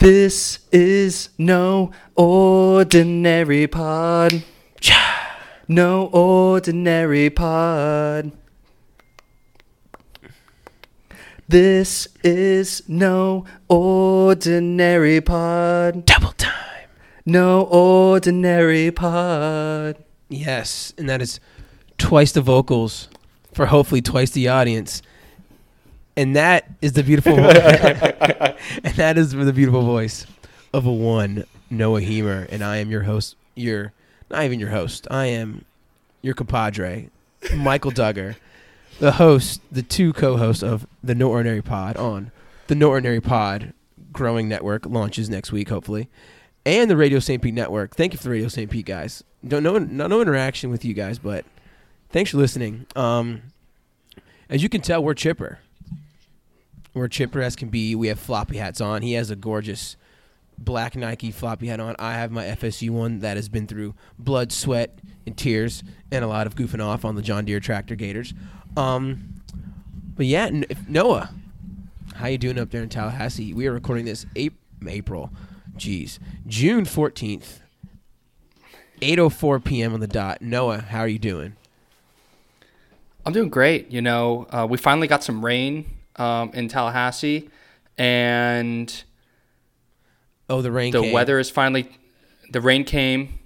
This is no ordinary pod. No ordinary pod. This is no ordinary pod. Double time. No ordinary pod. Yes, and that is twice the vocals for hopefully twice the audience. And that is the beautiful and that is the beautiful voice of a one Noah Hemer and I am your host your not even your host. I am your compadre, Michael Duggar, the host, the two co-hosts of the No Ordinary Pod on the No Ordinary Pod growing network launches next week hopefully. And the Radio St. Pete network. Thank you for the Radio St. Pete guys. Don't no no, no interaction with you guys, but thanks for listening. Um, as you can tell, we're chipper. We're chipper as can be. We have floppy hats on. He has a gorgeous black Nike floppy hat on. I have my FSU one that has been through blood, sweat, and tears, and a lot of goofing off on the John Deere tractor gators. Um, but yeah, Noah, how you doing up there in Tallahassee? We are recording this April, jeez, June fourteenth, eight oh four p.m. on the dot. Noah, how are you doing? I'm doing great. You know, uh, we finally got some rain um, in Tallahassee, and Oh, the rain. the came. weather is finally. The rain came.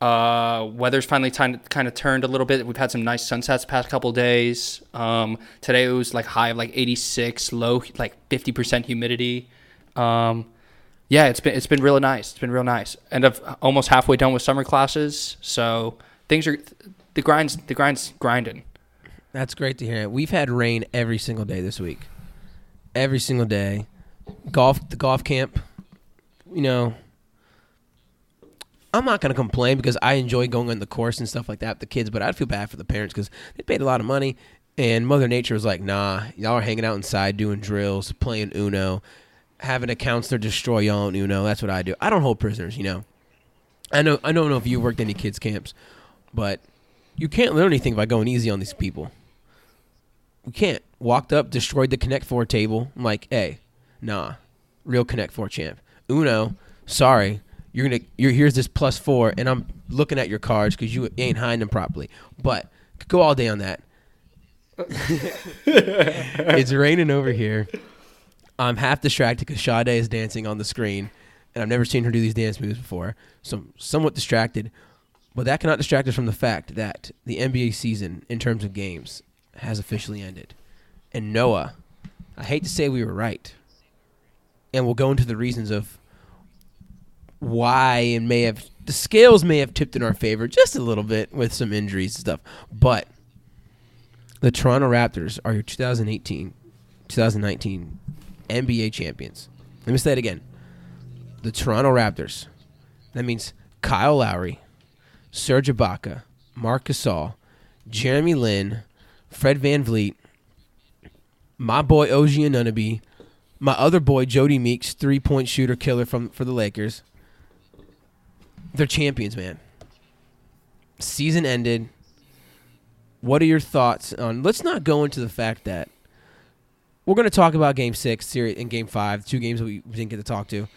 Uh, weather's finally kind of, kind of turned a little bit. We've had some nice sunsets the past couple days. Um, today it was like high of like 86, low like 50% humidity. Um, yeah, it's been it's been really nice. It's been real nice. And I've almost halfway done with summer classes, so things are the grinds the grinds grinding. That's great to hear. We've had rain every single day this week. Every single day. Golf the golf camp, you know, I'm not to complain because I enjoy going on the course and stuff like that with the kids, but I'd feel bad for the parents cuz they paid a lot of money and Mother Nature was like, "Nah, y'all are hanging out inside doing drills, playing Uno, having a counselor destroy y'all on Uno. That's what I do. I don't hold prisoners, you know. I know I don't know if you worked any kids camps, but you can't learn anything by going easy on these people we can't. Walked up, destroyed the Connect Four table. I'm like, hey, nah, real Connect Four champ. Uno, sorry, you're gonna. You're here's this plus four, and I'm looking at your cards because you ain't hiding them properly. But could go all day on that. it's raining over here. I'm half distracted because Sade is dancing on the screen, and I've never seen her do these dance moves before. So I'm somewhat distracted. But that cannot distract us from the fact that the NBA season, in terms of games, has officially ended. And Noah, I hate to say we were right. And we'll go into the reasons of why and may have the scales may have tipped in our favor just a little bit with some injuries and stuff. But the Toronto Raptors are your 2018 2019 NBA champions. Let me say it again. The Toronto Raptors. That means Kyle Lowry, Serge Ibaka, Marc Gasol, Jeremy Lin, Fred VanVleet, my boy OG Anunoby, my other boy Jodie Meeks, three point shooter killer from for the Lakers. They're champions, man. Season ended. What are your thoughts on? Let's not go into the fact that we're going to talk about Game Six, series, and Game Five, two games we didn't get to talk to.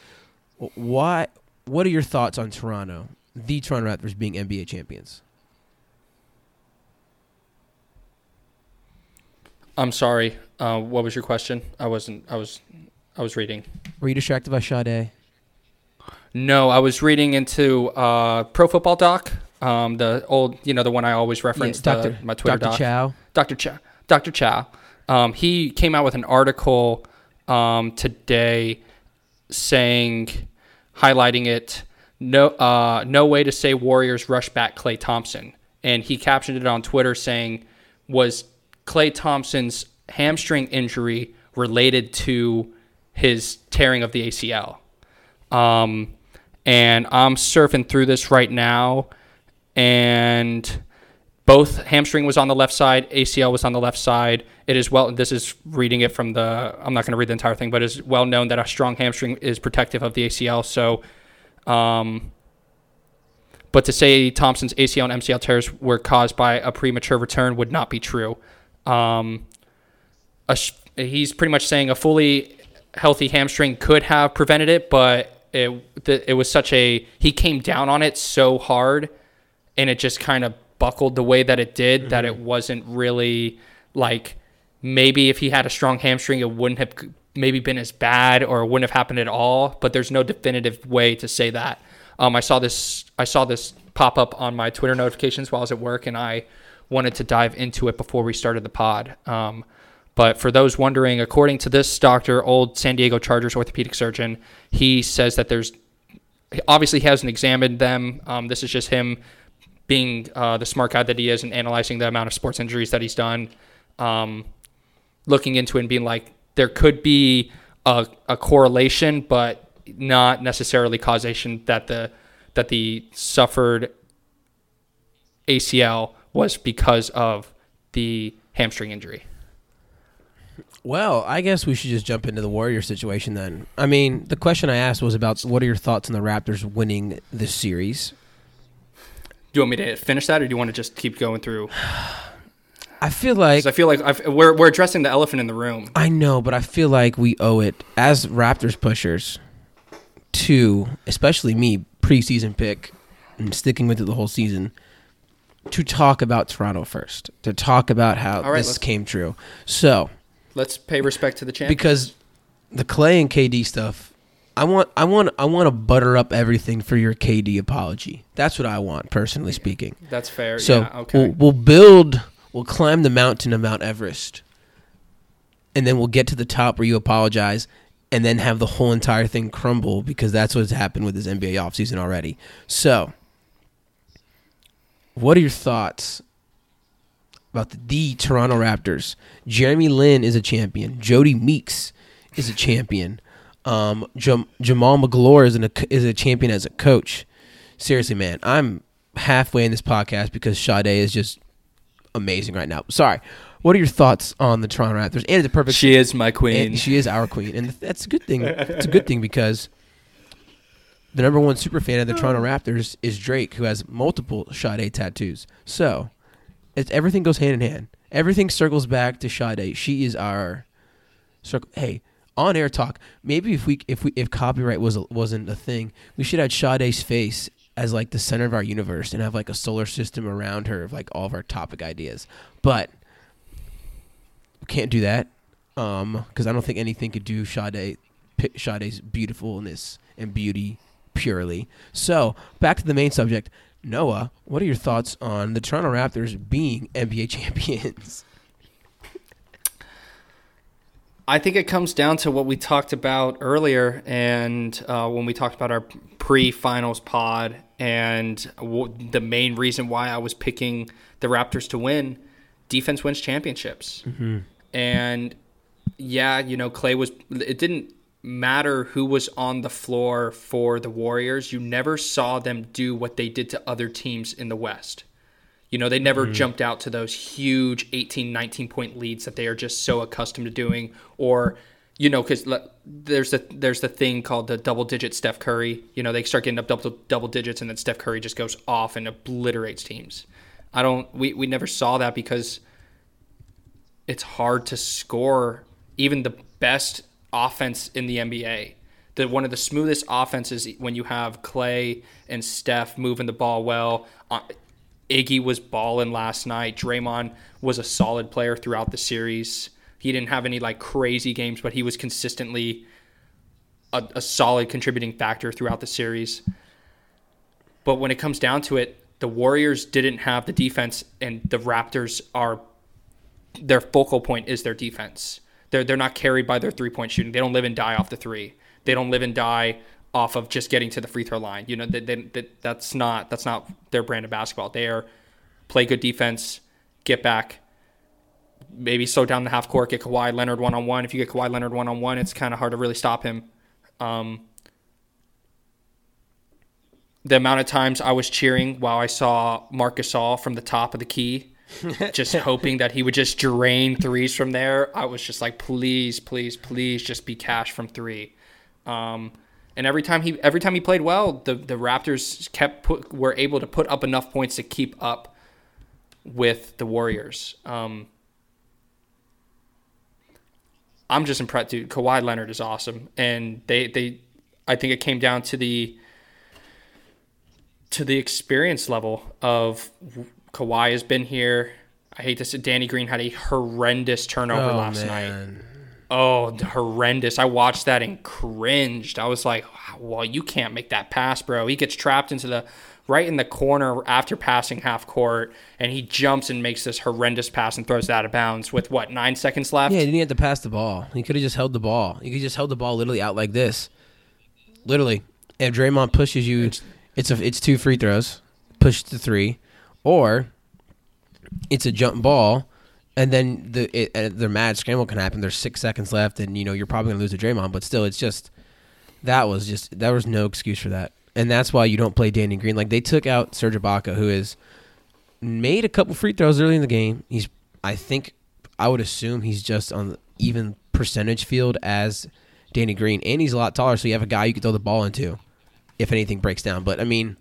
Why? What are your thoughts on Toronto, the Toronto Raptors being NBA champions? I'm sorry. Uh, what was your question? I wasn't. I was. I was reading. Were you distracted by Sade? No, I was reading into uh, Pro Football Doc, um, the old, you know, the one I always reference, Yeah, Dr. my Twitter Dr. doc. Chao. Dr. Chao. Dr. Chao. Um, he came out with an article um, today saying, highlighting it, no, uh, no way to say Warriors rush back Klay Thompson. And he captioned it on Twitter saying, was Klay Thompson's hamstring injury related to his tearing of the ACL? Um, and I'm surfing through this right now, and both hamstring was on the left side, ACL was on the left side. It is well. This is reading it from the. I'm not going to read the entire thing, but it's well known that a strong hamstring is protective of the ACL. So, um, but to say Thompson's ACL and MCL tears were caused by a premature return would not be true. Um, a sh- he's pretty much saying a fully healthy hamstring could have prevented it, but it the, it was such a he came down on it so hard, and it just kind of buckled the way that it did that it wasn't really like maybe if he had a strong hamstring it wouldn't have maybe been as bad or it wouldn't have happened at all. But there's no definitive way to say that. Um, I saw this I saw this pop up on my Twitter notifications while I was at work, and I wanted to dive into it before we started the pod. Um, but for those wondering, according to this doctor, old San Diego Chargers orthopedic surgeon, he says that there's obviously he hasn't examined them. Um, this is just him being uh, the smart guy that he is and analyzing the amount of sports injuries that he's done, um, looking into it and being like, there could be a, a correlation, but not necessarily causation that the that the suffered ACL was because of the hamstring injury. Well, I guess we should just jump into the Warrior situation then. I mean, the question I asked was about what are your thoughts on the Raptors winning this series? Do you want me to finish that, or do you want to just keep going through? I feel like I feel like I've, we're we're addressing the elephant in the room. I know, but I feel like we owe it as Raptors pushers to, especially me, preseason pick and sticking with it the whole season, to talk about Toronto first, to talk about how right, this came true. So, Let's pay respect to the champ. because the Klay and KD stuff, I want, I want, I want to butter up everything for your KD apology. That's what I want, personally speaking. That's fair. So yeah, okay. we'll, we'll build, we'll climb the mountain of Mount Everest, and then we'll get to the top where you apologize, and then have the whole entire thing crumble because that's what's happened with this NBA offseason already. So, what are your thoughts about the, the Toronto Raptors? Jeremy Lin is a champion. Jodie Meeks is a champion. Um, Jam- Jamaal Magloire is, an, is a champion as a coach. Seriously, man, I'm halfway in this podcast because Sade is just amazing right now. Sorry. What are your thoughts on the Toronto Raptors? And it's a perfect. she is my queen. she is our queen, and that's a good thing. It's a good thing because the number one super fan of the Toronto Raptors is Drake, who has multiple Sade tattoos. So, it's everything goes hand in hand. Everything circles back to Sade. She is our circle. Hey, on air talk. Maybe if we if we if copyright was wasn't a thing, we should have Sade's face as like the center of our universe and have like a solar system around her of like all of our topic ideas. But we can't do that um because I don't think anything could do Sade Sade's beautifulness and beauty purely. So back to the main subject. Noah, what are your thoughts on the Toronto Raptors being NBA champions? I think it comes down to what we talked about earlier, and uh, when we talked about our pre-finals pod, and w- the main reason why I was picking the Raptors to win, defense wins championships, and yeah, you know, Klay was. It didn't matter who was on the floor for the Warriors. You never saw them do what they did to other teams in the West. You know, they never mm-hmm. jumped out to those huge 18, 19 point leads that they are just so accustomed to doing. Or, you know, because there's the there's the thing called the double digit Steph Curry. You know, they start getting up double double digits, and then Steph Curry just goes off and obliterates teams. I don't. We we never saw that because it's hard to score even the best offense in the NBA. The one of the smoothest offenses when you have Klay and Steph moving the ball well. Uh, Iggy was balling last night. Draymond was a solid player throughout the series. He didn't have any like crazy games, but he was consistently a, a solid contributing factor throughout the series. But when it comes down to it, the Warriors didn't have the defense, and the Raptors are their focal point is their defense. They're they're not carried by their three point shooting. They don't live and die off the three. They don't live and die off of just getting to the free throw line. You know that they, they, that's not that's not their brand of basketball. They are play good defense, get back, maybe slow down the half court, get Kawhi Leonard one on one. If you get Kawhi Leonard one on one, it's kind of hard to really stop him. Um, the amount of times I was cheering while I saw Marc Gasol from the top of the key, just hoping that he would just drain threes from there. I was just like, please, please, please, just be cash from three. Um, and every time he every time he played well, the the Raptors kept put, were able to put up enough points to keep up with the Warriors. Um, I'm just impressed, dude. Kawhi Leonard is awesome, and they they I think it came down to the to the experience level of Kawhi has been here. I hate to say Danny Green had a horrendous turnover Oh, last night. Oh, horrendous. I watched that and cringed. I was like, well, you can't make that pass, bro. He gets trapped into the right in the corner after passing half court, and he jumps and makes this horrendous pass and throws it out of bounds with what, nine seconds left? Yeah, he didn't have to pass the ball. He could have just held the ball. He could just held the ball literally out like this. Literally. If Draymond pushes you, it's a it's two free throws, push to three, or it's a jump ball, and then the it, uh, the mad scramble can happen. There's six seconds left, and you know you're probably gonna lose to Draymond, but still, it's just that was just there was no excuse for that, and that's why you don't play Danny Green. Like they took out Serge Ibaka, who is made a couple free throws early in the game. He's I think I would assume he's just on even percentage field as Danny Green, and he's a lot taller, so you have a guy you can throw the ball into if anything breaks down. But I mean,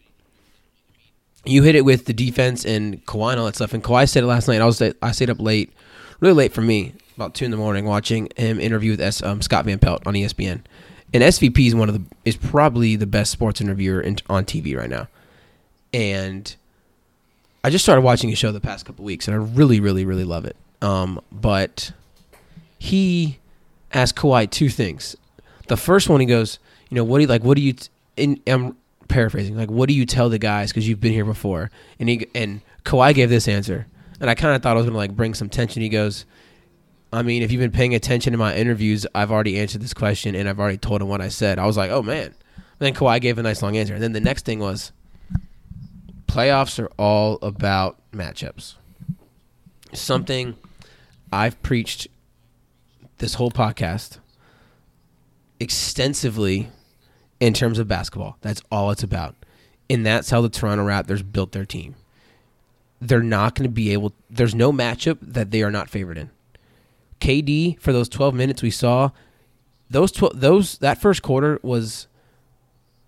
you hit it with the defense and Kawhi and all that stuff. And Kawhi said it last night. I was I stayed up late, really late for me, about two in the morning, watching him interview with S, um, Scott Van Pelt on ESPN. And SVP is one of the is probably the best sports interviewer in, on TV right now. And I just started watching his show the past couple weeks, and I really, really, really love it. Um, but he asked Kawhi two things. The first one, he goes, you know, what do you like? What do you? T- in, I'm paraphrasing. Like, what do you tell the guys because you've been here before? And he and Kawhi gave this answer, and I kind of thought I was gonna like bring some tension. He goes, I mean, if you've been paying attention to my interviews, I've already answered this question and I've already told him what I said. I was like, oh man. then Kawhi gave a nice long answer. And then the next thing was, playoffs are all about matchups. Something I've preached this whole podcast extensively in terms of basketball. That's all it's about. And that's how the Toronto Raptors built their team. They're not going to be able there's no matchup that they are not favored in. KD for those 12 minutes we saw those 12 those that first quarter was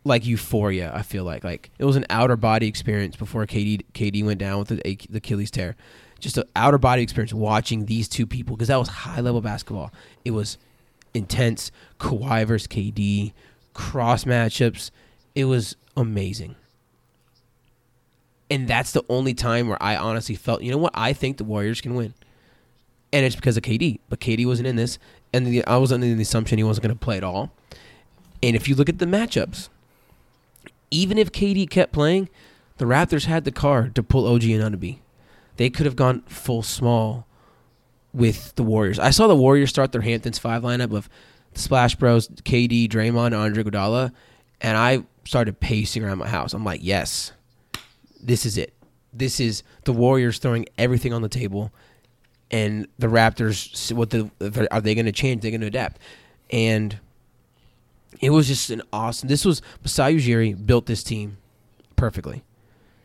like euphoria, I feel like. Like it was an outer body experience before KD KD went down with the, the Achilles tear. Just an outer body experience watching these two people because that was high level basketball. It was intense. Kawhi versus KD, cross matchups. It was amazing. And that's the only time where I honestly felt, you know what? I think the Warriors can win. And it's because of KD. But KD wasn't in this. And the, I was under the assumption he wasn't going to play at all. And if you look at the matchups, even if KD kept playing, the Raptors had the card to pull OG and Anunoby. They could have gone full small with the Warriors. I saw the Warriors start their Hamptons five lineup of Splash Bros, KD, Draymond, and Andre Iguodala, and I started pacing around my house. I'm like, yes, this is it. This is the Warriors throwing everything on the table, and the Raptors. What the are they going to change? They're going to adapt, and it was just an awesome. This was Masai Ujiri built this team perfectly.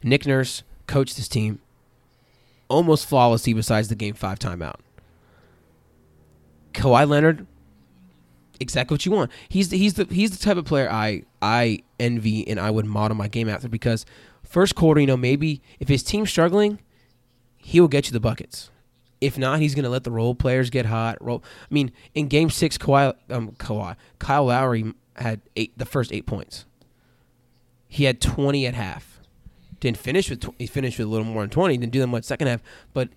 Nick Nurse coached this team almost flawlessly besides the game five timeout. Kawhi Leonard, exactly what you want. He's the, he's the he's the type of player I I envy and I would model my game after because first quarter, you know, maybe if his team's struggling, he will get you the buckets. If not, he's going to let the role players get hot. Roll. I mean, in Game Six, Kawhi, um, Kawhi, Kyle Lowry had eight the first eight points. He had twenty at half. Didn't finish with tw- he finished with a little more than twenty. Didn't do that much second half, but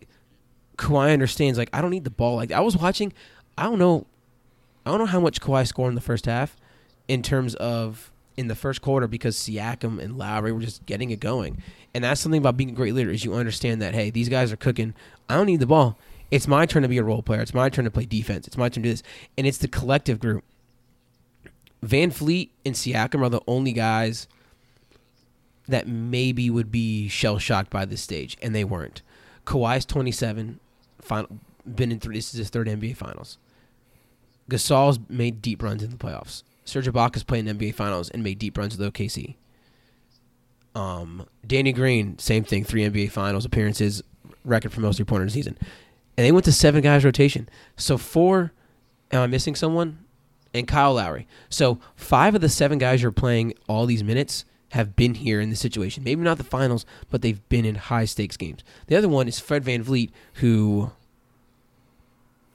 Kawhi understands like I don't need the ball. Like I was watching, I don't know, I don't know how much Kawhi scored in the first half, in terms of in the first quarter because Siakam and Lowry were just getting it going, and that's something about being a great leader is you understand that hey these guys are cooking. I don't need the ball. It's my turn to be a role player. It's my turn to play defense. It's my turn to do this, and it's the collective group. VanVleet and Siakam are the only guys that maybe would be shell shocked by this stage, and they weren't. Kawhi's 27, final, been in three. This is his third NBA Finals. Gasol's made deep runs in the playoffs. Serge Ibaka's played in NBA Finals and made deep runs with OKC. Um, Danny Green, same thing, three NBA Finals appearances, record for most three pointers in the season, and they went to seven guys rotation. So four, am I missing someone? And Kyle Lowry. So five of the seven guys who are playing all these minutes have been here in this situation. Maybe not the finals, but they've been in high stakes games. The other one is Fred VanVleet, who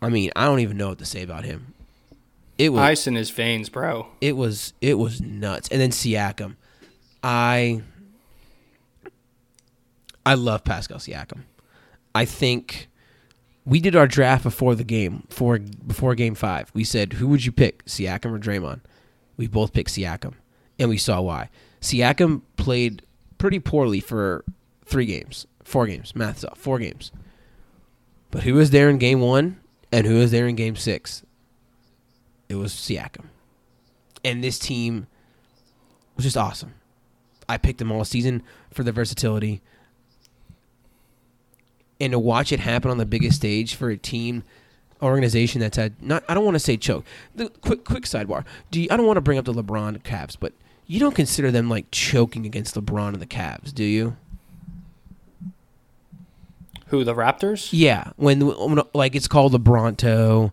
I mean, I don't even know what to say about him. It was Ice in his veins, bro. it was it was nuts. And then Siakam, I I love Pascal Siakam. I think we did our draft before the game for before game five. We said who would you pick, Siakam or Draymond? We both picked Siakam, and we saw why. Siakam played pretty poorly for three games, four games. Math's off, four games. But who was there in game one, and who was there in game six? It was Siakam and this team was just awesome. I picked them all season for their versatility. And to watch it happen on the biggest stage for a team organization that's had not I don't want to say choke. The quick quick sidebar. Do you, I don't want to bring up the LeBron Cavs, but you don't consider them like choking against LeBron and the Cavs, do you? Who the Raptors? Yeah, when, when like it's called LeBronto,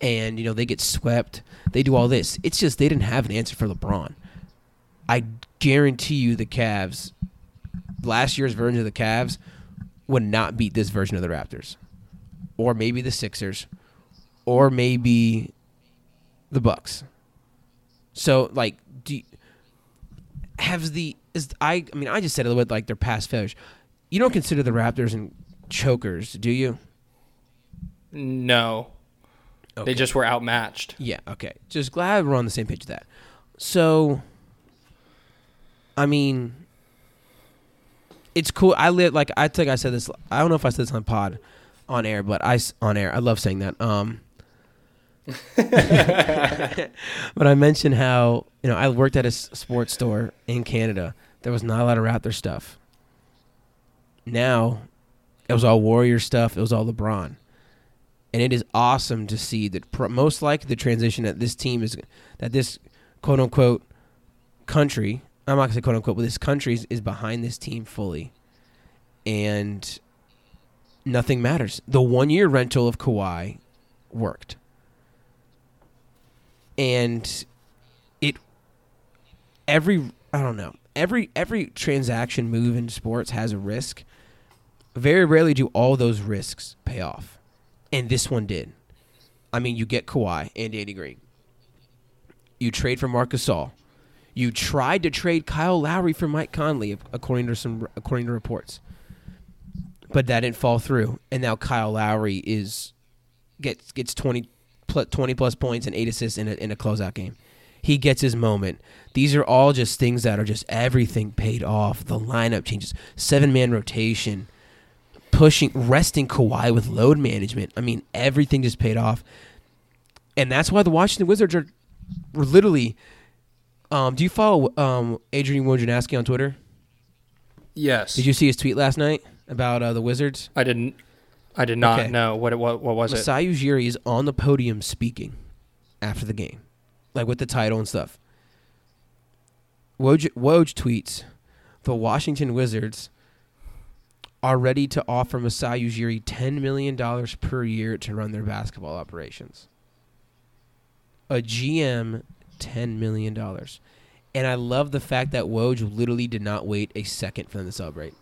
and you know they get swept, they do all this. It's just they didn't have an answer for LeBron. I guarantee you, the Cavs, last year's version of the Cavs, would not beat this version of the Raptors, or maybe the Sixers, or maybe the Bucks. So like, do you, has the is I I mean I just said it with like their past failures. You don't consider the Raptors and chokers, do you? No. Okay. They just were outmatched. Yeah, okay. Just glad we're on the same page with that. So, I mean, it's cool. I live like I think I said this. I don't know if I said this on pod, on air, but I on air. I love saying that. Um, but I mentioned how you know I worked at a sports store in Canada. There was not a lot of Raptor stuff. Now, it was all Warrior stuff. It was all LeBron and it is awesome to see that most likely the transition that this team is that this quote unquote country I'm not gonna say quote unquote but this country is, is behind this team fully. And nothing matters. The one year rental of Kawhi worked. And it every I don't know every every transaction move in sports has a risk. Very rarely do all those risks pay off and this one did. I mean, you get Kawhi and Danny Green. You trade for Marcus Gasol. You tried to trade Kyle Lowry for Mike Conley, according to some according to reports, but that didn't fall through. And now Kyle Lowry is gets gets 20 plus, 20 plus points and eight assists in a, in a closeout game. He gets his moment. These are all just things that are just everything paid off. The lineup changes, seven man rotation pushing, resting Kawhi with load management. I mean, everything just paid off, and that's why the Washington Wizards are were literally. Um, do you follow um, Adrian Wojnarowski on Twitter? Yes. Did you see his tweet last night about uh, the Wizards? I didn't. I did not Okay. know what it what, what was it. Masai Ujiri is on the podium speaking after the game, like with the title and stuff. Woj, Woj tweets, "The Washington Wizards are ready to offer Masai Ujiri ten million dollars per year to run their basketball operations. A GM, ten million dollars." And I love the fact that Woj literally did not wait a second for them to celebrate.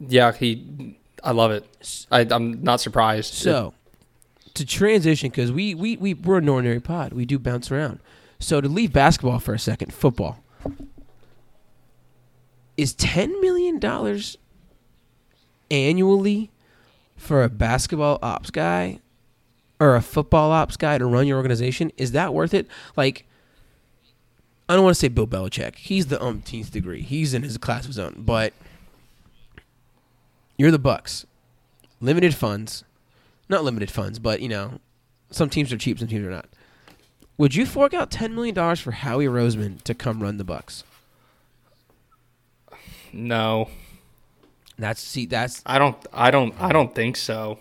Yeah, he. I love it. I, I'm not surprised. So, to transition, because we, we, we, we're an ordinary pod. We do bounce around. So, to leave basketball for a second, football. Is $10 million annually for a basketball ops guy or a football ops guy to run your organization? Is that worth it? Like, I don't want to say Bill Belichick. He's the umpteenth degree. He's in his class of his own. But you're the Bucks. Limited funds. Not limited funds, but you know, some teams are cheap, some teams are not. Would you fork out ten million dollars for Howie Roseman to come run the Bucks? No, That's see, that's I don't. I don't. I don't think so.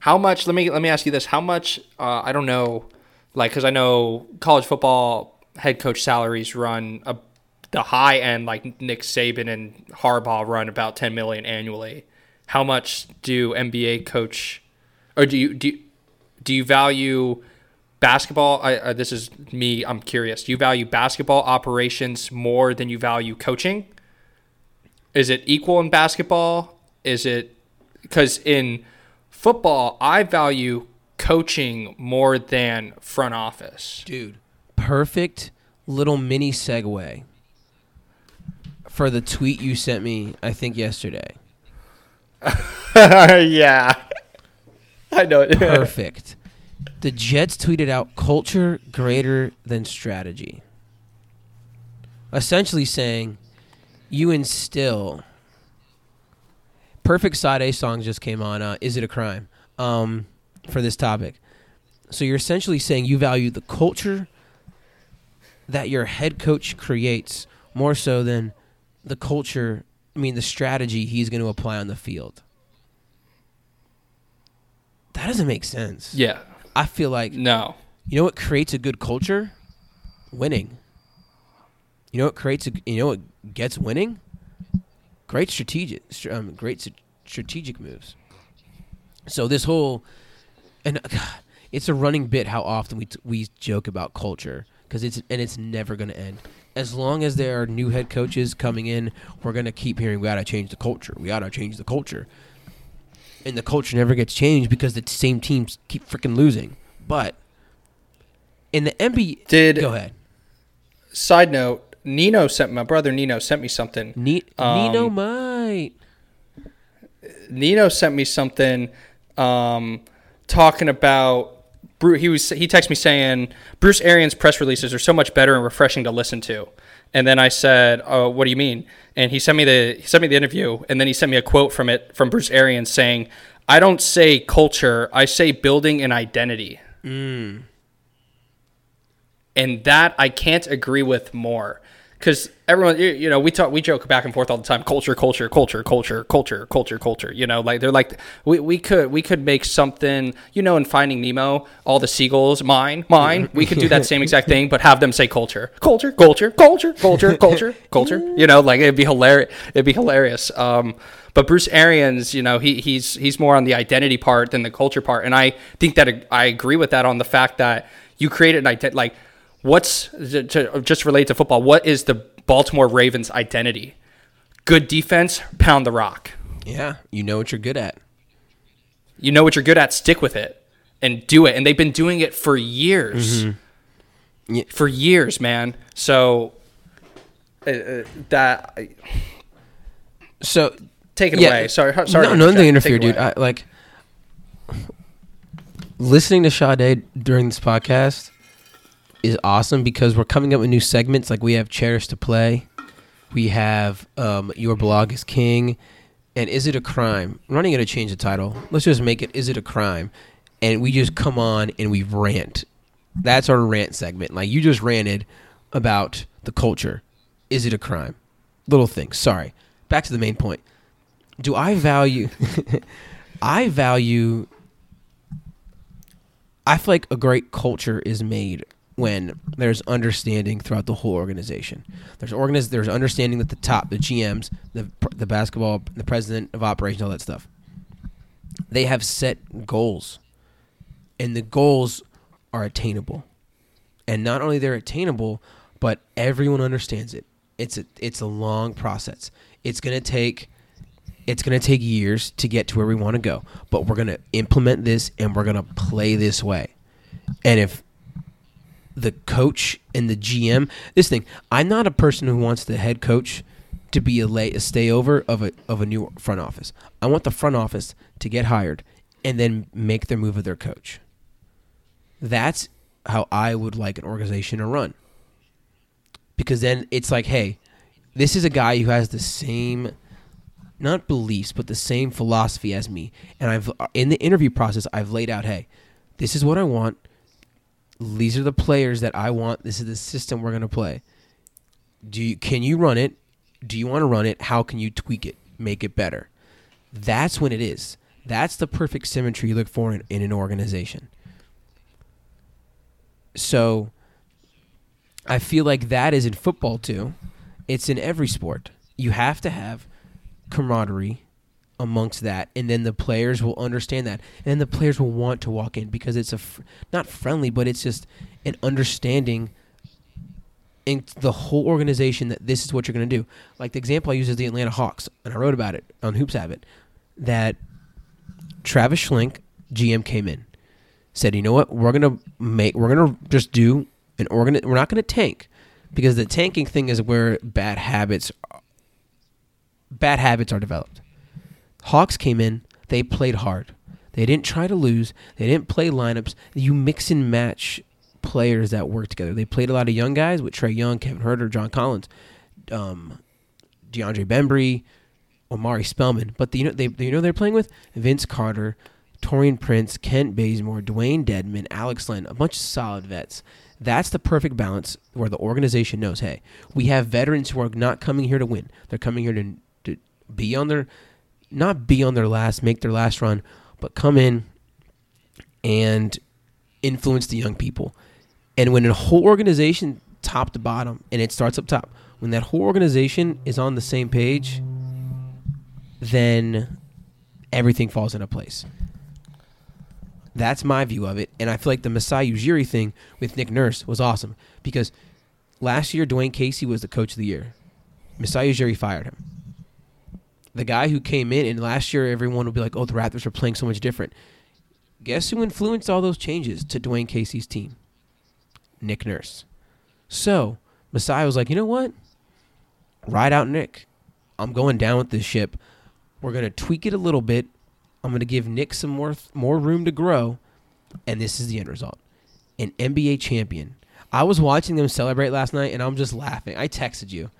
How much? Let me let me ask you this. How much? Uh, I don't know. Like, because I know college football head coach salaries run a, the high end, like Nick Saban and Harbaugh run about ten million annually. How much do NBA coach, or do you do you, do you value basketball? I, uh, this is me. I'm curious. Do you value basketball operations more than you value coaching? Is it equal in basketball? Is it because in football, I value coaching more than front office. Dude, perfect little mini segue for the tweet you sent me, I think yesterday. yeah, I know. It. Perfect. the Jets tweeted out culture greater than strategy. Essentially saying you instill Perfect Sade song just came on. Uh, Is it a crime? Um, for this topic. So you're essentially saying you value the culture that your head coach creates more so than the culture. I mean, the strategy he's going to apply on the field. That doesn't make sense. yeah, I feel like no. you know what creates a good culture? Winning. You know what creates a you know what gets winning? Great strategic um, great strategic moves. So this whole and uh, it's a running bit how often we t- we joke about culture because it's and it's never going to end. As long as there are new head coaches coming in, we're going to keep hearing we got to change the culture. We got to change the culture. And the culture never gets changed because the same teams keep freaking losing. But in the NBA, Did go ahead. side note? Nino sent my brother Nino sent me something. Ne- Um, Nino might. Nino sent me something um, talking about. Bru- He was he texted me saying Bruce Arians press releases are so much better and refreshing to listen to, and then I said, "Oh, what do you mean?" And he sent me the he sent me the interview, and then he sent me a quote from it from Bruce Arians saying, "I don't say culture, I say building an identity." and that I can't agree with more because everyone you- know we talk we joke back and forth all the time culture culture culture culture culture culture culture you know like they're like we, we could we could make something you know in finding nemo all the seagulls mine mine we could do that same exact thing but have them say culture culture culture culture culture culture culture you know like it'd be hilarious it'd be hilarious um but Bruce Arians, you know, he, he's he's more on the identity part than the culture part, and I think that I agree with that on the fact that you created an identity. Like, what's to, to just relate to football? What is the Baltimore Ravens' identity? Good defense, pound the rock. Yeah, you know what you're good at. You know what you're good at, stick with it and do it. And they've been doing it for years, Yeah. for years, man. So uh, uh, that So take it Yeah. away. Sorry, sorry. no, to no, Take interfere, dude. I, like listening to Sade during this podcast is awesome because we're coming up with new segments. Like we have cherish the day, we have um, your love is king, and is it a crime? I'm not even gonna change the title. Let's just make it is it a crime, and we just come on and we rant. That's our rant segment. Like you just ranted about the culture. Is it a crime? Little things. Sorry. Back to the main point do I value I value I feel like a great culture is made when there's understanding throughout the whole organization. There's organiz- there's understanding at the top, the GMs, the the basketball, the president of operations, all that stuff. They have set goals. And the goals are attainable. And not only they're attainable, but everyone understands it. It's a it's a long process. It's to take it's going to take years to get to where we want to go, but we're going to implement this and we're going to play this way. And if the coach and the GM, this thing, I'm not a person who wants the head coach to be a lay a stay over of a of a new front office. I want the front office to get hired and then make their move of their coach. That's how I would like an organization to run. Because then it's like, hey, this is a guy who has the same not beliefs but the same philosophy as me and i've in the interview process i've laid out hey this is what i want these are the players that i want. This is the system we're going to play. Do you can you run it? Do you want to run it? How can you tweak it? Make it better? That's when it is. That's the perfect symmetry you look for in, in an organization. So i feel like that is in football too. It's in every sport. You have to have camaraderie amongst that and then the players will understand that and then the players will want to walk in because it's a fr- not friendly but it's just an understanding in the whole organization that this is what you're going to do like the example i use is the atlanta hawks and i wrote about it on hoops habit that Travis Schlenk, GM came in, said, "You know what? We're gonna make. We're gonna just do an organ. We're not gonna tank, because the tanking thing is where bad habits, bad habits are developed. Hawks came in. They played hard. They didn't try to lose. They didn't play lineups. You mix and match players that work together. They played a lot of young guys with Trae Young, Kevin Huerter, John Collins, um, DeAndre Bembry, Omari Spellman. But the, you know they you know they're playing with Vince Carter, Taurean Prince, Kent Bazemore, Dewayne Dedmon, Alex Len, a bunch of solid vets. That's the perfect balance where the organization knows, hey, we have veterans who are not coming here to win. They're coming here to, to be on their not be on their last, make their last run, but come in and influence the young people. And when a whole organization, top to bottom, and it starts up top, when that whole organization is on the same page, then everything falls into place. That's my view of it. And I feel like the Masai Ujiri thing with Nick Nurse was awesome because last year Dwane Casey was the coach of the year. Masai Ujiri fired him. The guy who came in, and last year everyone would be like, oh, the Raptors are playing so much different. Guess who influenced all those changes to Dwane Casey's team? Nick Nurse. So Masai was like, you know what? Ride out Nick. I'm going down with this ship. We're gonna tweak it a little bit. I'm gonna give Nick some more more room to grow, and this is the end result: an NBA champion. I was watching them celebrate last night, and I'm just laughing. I texted you.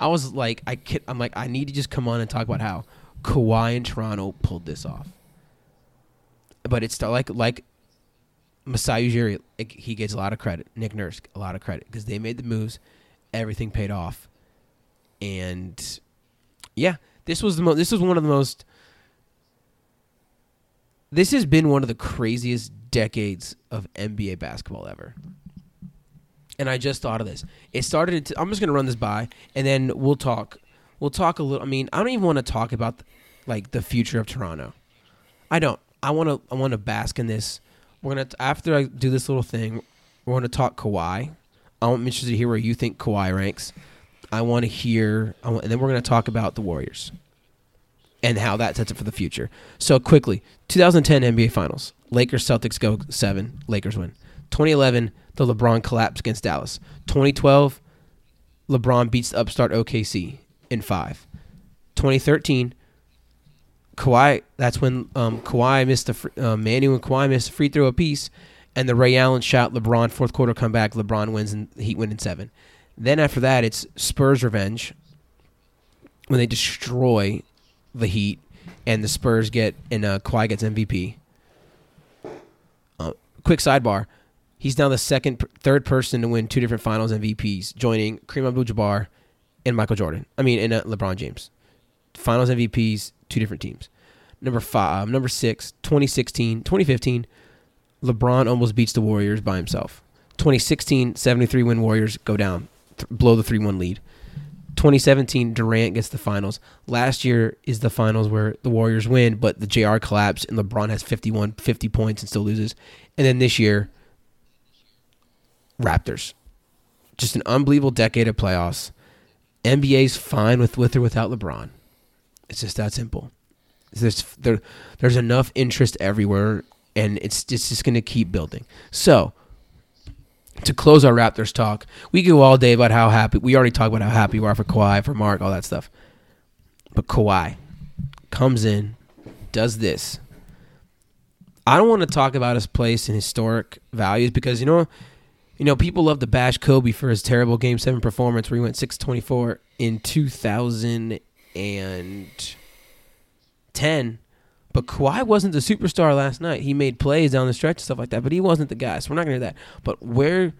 I was like, I kid, I'm like, I need to just come on and talk about how Kawhi and Toronto pulled this off. But it's like like Masai Ujiri, like, he gets a lot of credit. Nick Nurse, a lot of credit because they made the moves. Everything paid off, and yeah, this was the mo- This was one of the most. This has been one of the craziest decades of NBA basketball ever. And I just thought of this. It started. To, I'm just gonna run this by, and then we'll talk. We'll talk a little. I mean, I don't even want to talk about like the future of Toronto. I don't. I want to. I want to bask in this. We're gonna after I do this little thing. We're gonna talk Kawhi. I'm interested to hear where you think Kawhi ranks. I want to hear, want, and then we're to talk about the Warriors and how that sets up for the future. So quickly, 2010 NBA Finals, Lakers Celtics go seven, Lakers win. 2011, the LeBron collapse against Dallas. 2012, LeBron beats the upstart OKC in five. 2013, Kawhi. That's when um, Kawhi missed the fr- uh, Manu and Kawhi missed a free throw apiece, and the Ray Allen shot. LeBron fourth quarter comeback. LeBron wins and the Heat win in seven. Then after that, it's Spurs revenge when they destroy the Heat and the Spurs get and uh, Kawhi gets MVP. Uh, quick sidebar: He's now the second, third person to win two different Finals MVPs, joining Kareem Abdul-Jabbar and Michael Jordan. I mean, and uh, LeBron James. Finals MVPs, two different teams. Number five, um, number six, 2016, 2015, LeBron almost beats the Warriors by himself. 2016, 73 win Warriors go down, th- blow the 3 1 lead. 2017, Durant gets the finals. Last year is the finals where the Warriors win, but the JR collapse and LeBron has 51, 50 points and still loses. And then this year, Raptors. Just an unbelievable decade of playoffs. NBA's fine with with or without LeBron. It's just that simple. There's there, there's enough interest everywhere, and it's it's just going to keep building. So, to close our Raptors talk, we go all day about how happy we already talked about how happy we are for Kawhi, for Mark, all that stuff. But Kawhi comes in, does this. I don't want to talk about his place and historic values because you know, you know, people love to bash Kobe for his terrible Game Seven performance where he went six twenty four in two thousand and ten. But Kawhi wasn't the superstar last night. He made plays down the stretch and stuff like that, but he wasn't the guy. So we're not gonna do that. But where,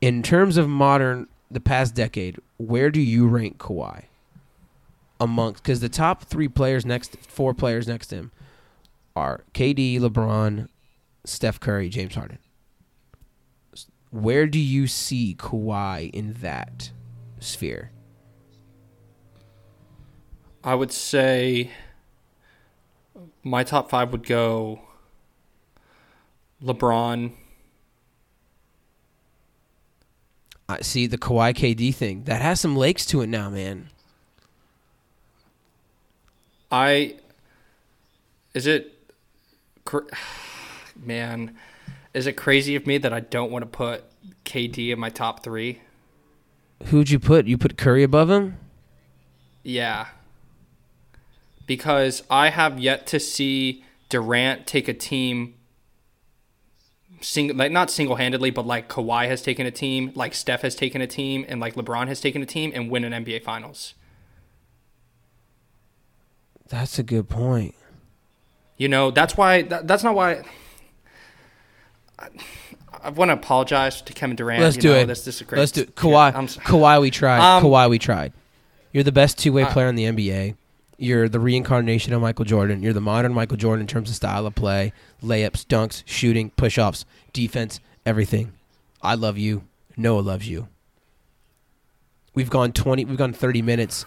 in terms of modern, the past decade, where do you rank Kawhi? Amongst because the top three players next, four players next to him, are KD, LeBron, Steph Curry, James Harden. Where do you see Kawhi in that sphere? I would say my top five would go LeBron. I see the Kawhi KD thing. That has some lakes to it now, man. I Is it, man? Is it crazy of me that I don't want to put KD in my top three? Who'd you put? You put Curry above him? Yeah. Because I have yet to see Durant take a team sing like not single-handedly but like Kawhi has taken a team, like Steph has taken a team and like LeBron has taken a team and win an NBA finals. That's a good point. You know, that's why that, that's not why I, want to apologize to Kevin Durant. Let's you do know, it. This, this is great. Let's do it. Kawhi. I'm s- Kawhi, we tried. Um, Kawhi, we tried. You're the best two way uh, player in the NBA. You're the reincarnation of Michael Jordan. You're the modern Michael Jordan in terms of style of play, layups, dunks, shooting, push offs, defense, everything. I love you. Noah loves you. We've gone twenty. We've gone thirty minutes,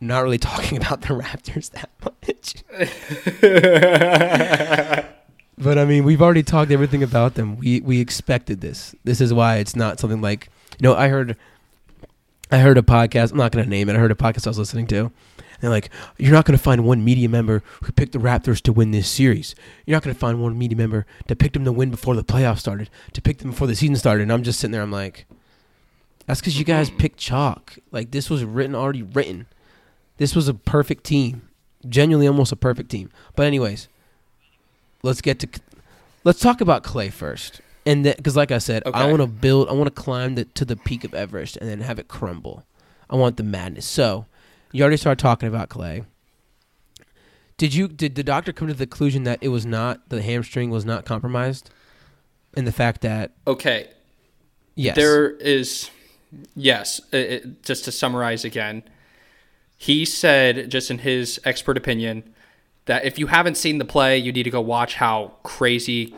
not really talking about the Raptors that much. But I mean, we've already talked everything about them. We we expected this. This is why it's not something like you know. I heard, I heard a podcast. I'm not going to name it. I heard a podcast I was listening to. They're like, you're not going to find one media member who picked the Raptors to win this series. You're not going to find one media member that picked them to win before the playoffs started, to pick them before the season started. And I'm just sitting there. I'm like, that's because you guys picked chalk. Like this was written already written. This was a perfect team, genuinely almost a perfect team. But anyways, let's get to let's talk about Klay first. And because, like I said, I want to build, I want to climb the, to the peak of Everest and then have it crumble. I want the madness. So, you already started talking about Klay. Did you? Did the doctor come to the conclusion that it was not the hamstring was not compromised, and the fact that okay. yes, There is, yes, it- just to summarize again, he said, just in his expert opinion, that if you haven't seen the play, you need to go watch how crazy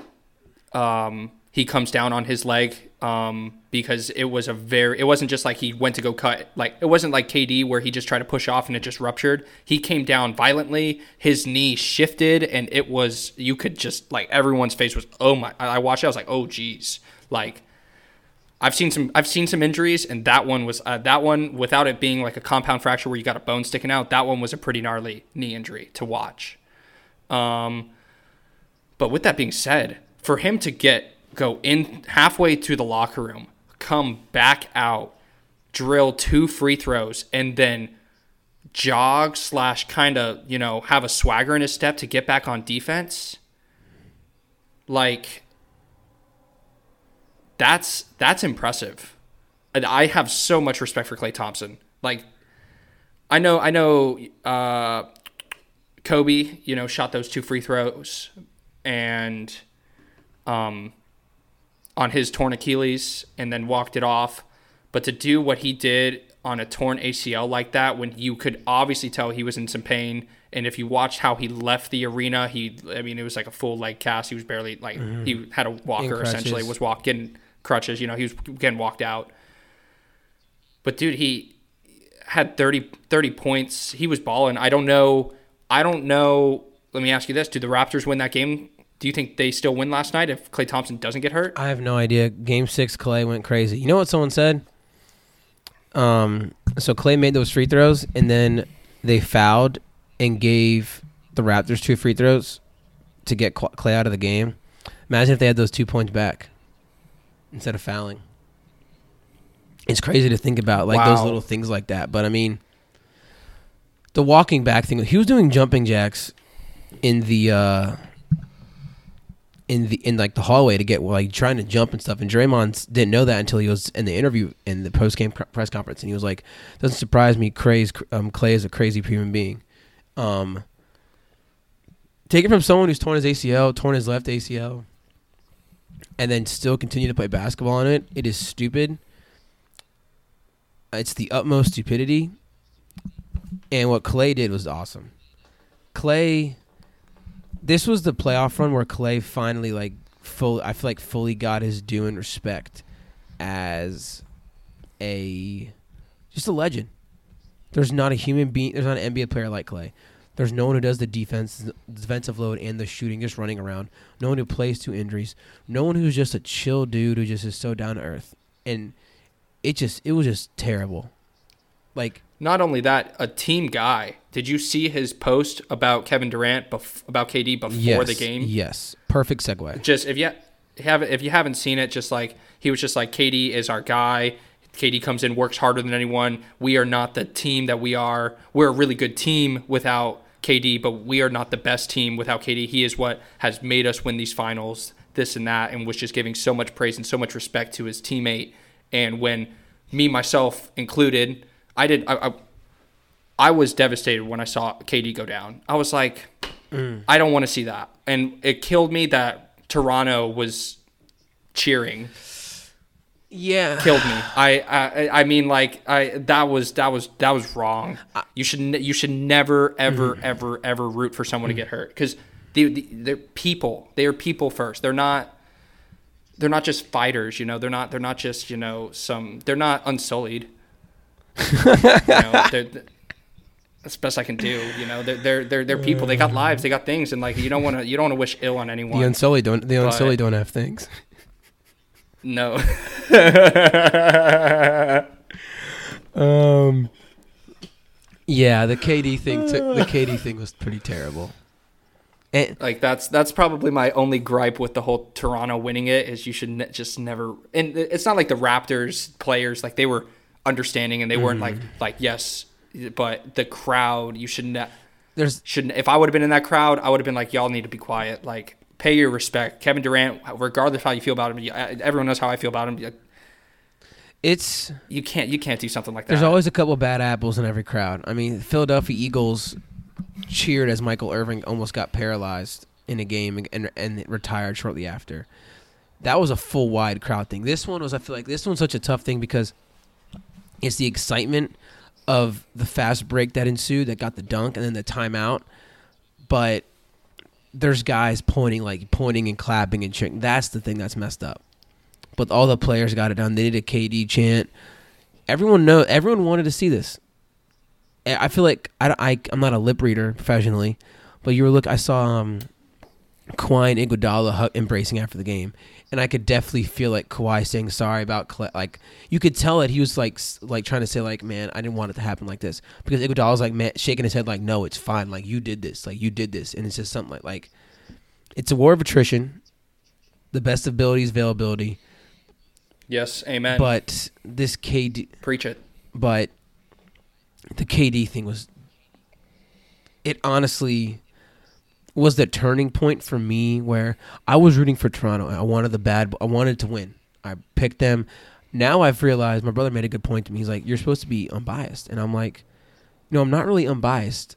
um, he comes down on his leg um, because it was a very, it wasn't just like he went to go cut, like, it wasn't like KD where he just tried to push off and it just ruptured. He came down violently, his knee shifted, and it was, you could just, like, everyone's face was, oh my, I watched it, I was like, oh geez. Like, I've seen some I've seen some injuries, and that one was uh, that one without it being like a compound fracture where you got a bone sticking out. That one was a pretty gnarly knee injury to watch. Um, but with that being said, for him to get go in halfway to the locker room, come back out, drill two free throws, and then jog slash kind of you know have a swagger in his step to get back on defense, like that's that's impressive. And I have so much respect for Klay Thompson. Like I know I know uh Kobe, you know, shot those two free throws and um on his torn Achilles and then walked it off. But to do what he did on a torn ACL like that when you could obviously tell he was in some pain and if you watched how he left the arena, he I mean it was like a full leg cast. He was barely like he had a walker essentially, was walking crutches, you know, he was getting walked out. But dude, he had 30, 30 points. He was balling. I don't know. I don't know. Let me ask you this: Do the Raptors win that game? Do you think they still win last night if Klay Thompson doesn't get hurt? I have no idea. Game six, Klay went crazy. You know what someone said? Um, so Klay made those free throws, and then they fouled and gave the Raptors two free throws to get Klay out of the game. Imagine if they had those two points back instead of fouling. It's crazy to think about, like those little things like that. But I mean, the walking back thing. He was doing jumping jacks in the. uh in the in like the hallway to get like trying to jump and stuff. And Draymond didn't know that until he was in the interview in the post game press conference, and he was like, "Doesn't surprise me. Um, Klay is a crazy human being." Um, take it from someone who's torn his ACL, torn his left ACL, and then still continue to play basketball on it. It is stupid. It's the utmost stupidity. And what Klay did was awesome. Klay this was the playoff run where Klay finally like full I feel like fully got his due and respect as a just a legend. There's not a human being there's not an NBA player like Klay. There's no one who does the defense defensive load and the shooting just running around. No one who plays to injuries. No one who's just a chill dude who just is so down to earth. And it just it was just terrible. Like not only that, a team guy. Did you see his post about Kevin Durant bef- about KD before yes, the game? Yes. Perfect segue. Just if you have if you haven't seen it, just like he was just like KD is our guy. KD comes in, works harder than anyone. We are not the team that we are. We're a really good team without KD, but we are not the best team without KD. He is what has made us win these finals, this and that, and was just giving so much praise and so much respect to his teammate. And when me myself included, I did. I, I, I was devastated when I saw KD go down. I was like, mm. I don't want to see that, and it killed me that Toronto was cheering Yeah. killed me. I, I I mean like I that was that was that was wrong. You should ne- you should never ever mm-hmm. ever ever root for someone to mm-hmm. get hurt because they, they they're people. They are people first. They're not they're not just fighters. You know they're not they're not just you know some they're not unsullied. you know, they're, that's the best I can do. You know they're they're they're, they're people. They got mm. lives. They got things, and like you don't want to you don't want to wish ill on anyone. The Unsullied don't. The But- Unsullied don't have things. No. Um. Yeah, the KD thing. Took, the KD thing was pretty terrible. And Like that's that's probably my only gripe with the whole Toronto winning it is you should ne- just never. And it's not like the Raptors players like they were understanding and they weren't like like yes, but the crowd you should not. ne- there's shouldn't if I would have been in that crowd I would have been like y'all need to be quiet like pay your respect Kevin Durant regardless how you feel about him everyone knows how I feel about him it's you can't you can't do something like that there's always a couple bad apples in every crowd. I mean, Philadelphia Eagles cheered as Michael Irving almost got paralyzed in a game and and, and retired shortly after. That was a full wide crowd thing. This one was I feel like this one's such a tough thing because it's the excitement of the fast break that ensued that got the dunk and then the timeout. But there's guys pointing like pointing and clapping and cheering. That's the thing that's messed up. But all the players got it done. They did a KD chant. Everyone know. Everyone wanted to see this. I feel like I, I I'm not a lip reader professionally, but you were look. I saw um, Kawhi and Iguodala embracing after the game, and I could definitely feel like Kawhi saying sorry about like you could tell that he was like s- like trying to say like man I didn't want it to happen like this. Because Iguodala's like man shaking his head like no it's fine. Like you did this. Like you did this. And it's just something like like it's a war of attrition, the best ability is availability, yes amen. But this KD preach it. But the KD thing was it honestly was the turning point for me where I was rooting for Toronto. I wanted the bad I wanted to win. I picked them. Now I've realized my brother made a good point to me. He's like, You're supposed to be unbiased. And I'm like, No, I'm not really unbiased.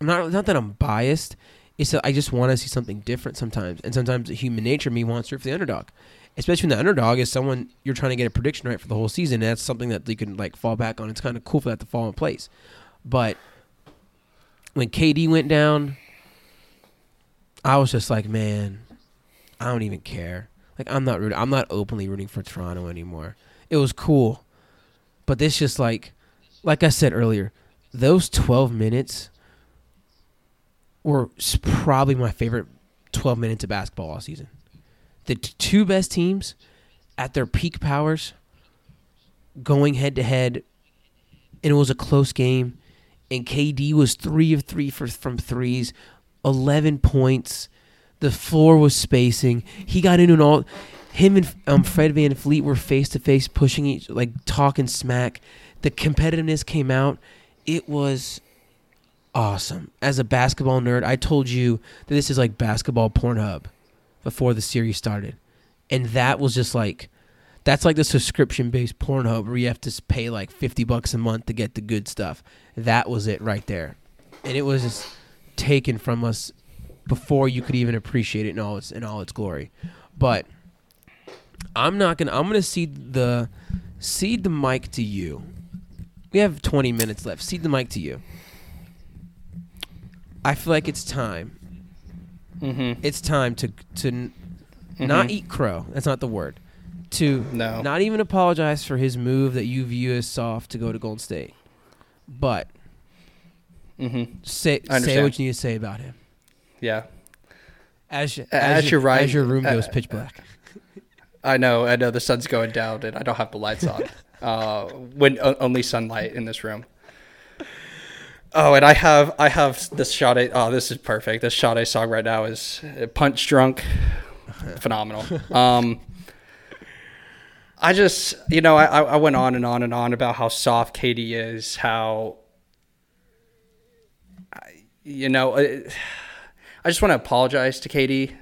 I'm not not that I'm biased. It's that I just want to see something different sometimes. And sometimes human nature me wants to root for the underdog especially when the underdog is someone you're trying to get a prediction right for the whole season. That's something that you can like fall back on. It's kind of cool for that to fall in place. But when KD went down, I was just like, man, I don't even care. Like I'm not rooting. I'm not openly rooting for Toronto anymore. It was cool, but this just like, like I said earlier, those 12 minutes were probably my favorite 12 minutes of basketball all season the t- two best teams at their peak powers going head to head and it was a close game and KD was 3 of 3 for, from threes 11 points the floor was spacing he got into an all him and um, Fred VanVleet were face to face pushing each like talking smack the competitiveness came out it was awesome as a basketball nerd I told you that this is like basketball Pornhub before the series started. And that was just like that's like the subscription based Pornhub where you have to pay like 50 bucks a month to get the good stuff. That was it right there. And it was just taken from us before you could even appreciate it in all its in all its glory. But I'm not going to I'm to cede the cede the mic to you. We have 20 minutes left. Cede the mic to you. I feel like it's time mm-hmm. it's time to to n not eat crow. That's not the word. To No. not even apologize for his move that you view as soft to go to Golden State, but mm-hmm. say say what you need to say about him. yeah As Uh, as, as your, you're right, as your room uh, goes pitch black. I know, I know. The sun's going down, and I don't have the lights on. uh, when o- only sunlight in this room. Oh, and I have I have this shot. I, oh, this is perfect. This shot I saw right now is uh, punch drunk, phenomenal. Um, I just you know I I went on and on and on about how soft KD is, how you know. uh, I just want to apologize to KD,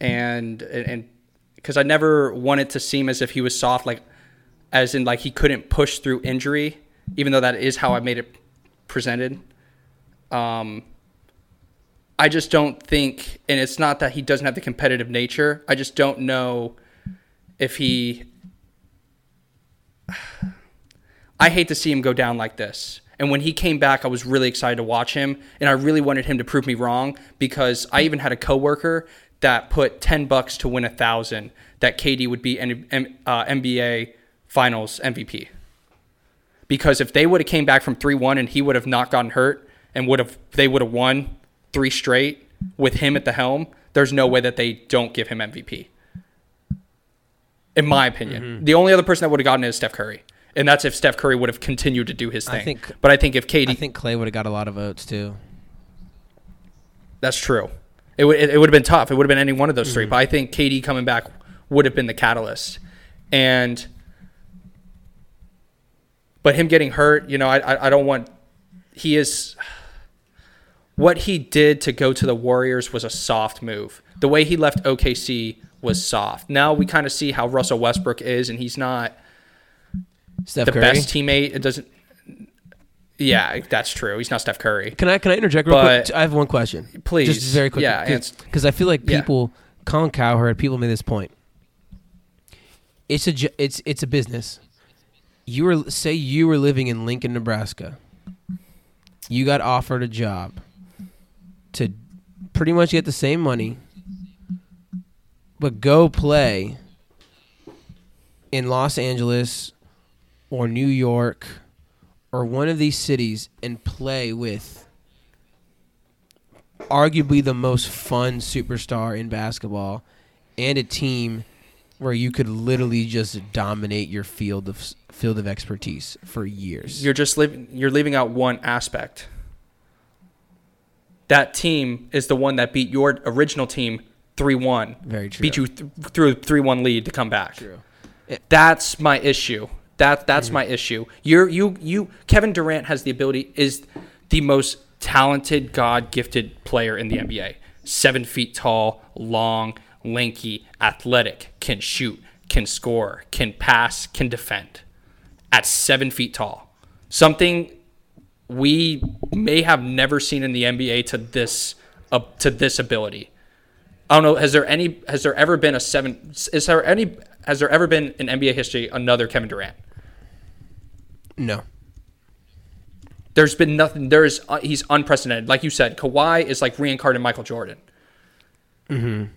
and and because I never wanted to seem as if he was soft, like as in like he couldn't push through injury, even though that is how I made it presented. Um, I just don't think, and it's not that he doesn't have the competitive nature. I just don't know if he. I hate to see him go down like this. And when he came back, I was really excited to watch him, and I really wanted him to prove me wrong because I even had a coworker that put ten bucks to win a thousand that KD would be N- M- uh, NBA Finals MVP. Because if they would have came back from three one and he would have not gotten hurt and would have they would have won three straight with him at the helm, there's no way that they don't give him MVP. In my opinion, the only other person that would have gotten it is Steph Curry, and that's if Steph Curry would have continued to do his I thing. think- but I think if KD, I think Klay would have got a lot of votes too. That's true. It would it would have been tough. It would have been any one of those three. Mm-hmm. But I think KD coming back would have been the catalyst. And but him getting hurt, you know, I I, I don't want. He is. What he did to go to the Warriors was a soft move. The way he left OKC was soft. Now we kind of see how Russell Westbrook is, and he's not Steph the Curry. best teammate. It doesn't. Yeah, that's true. He's not Steph Curry. Can I can I interject real But- quick? I have one question. Please. just very quick. Yeah, because I feel like Yeah. people, Colin Cowherd, people made this point. It's a it's it's a business. You were say you were living in Lincoln, Nebraska. You got offered a job to pretty much get the same money, but go play in Los Angeles or New York or one of these cities and play with arguably the most fun superstar in basketball and a team where you could literally just dominate your field of field of expertise for years. You're just leaving. You're leaving out one aspect. That team is the one that beat your original team three one. Very true. Beat you th- through three one lead to come back. True. That's my issue. That that's my issue. You're you you Kevin Durant has the ability is the most talented God gifted player in the NBA. Seven feet tall, long, lanky, athletic, can shoot, can score, can pass, can defend. At seven feet tall, something we may have never seen in the NBA to this uh, to this ability. I don't know. Has there any? Has there ever been a seven? Is there any? Has there ever been in NBA history another Kevin Durant? No. There's been nothing. There's uh, he's unprecedented. Like you said, Kawhi is like reincarnated Michael Jordan. Mm-hmm.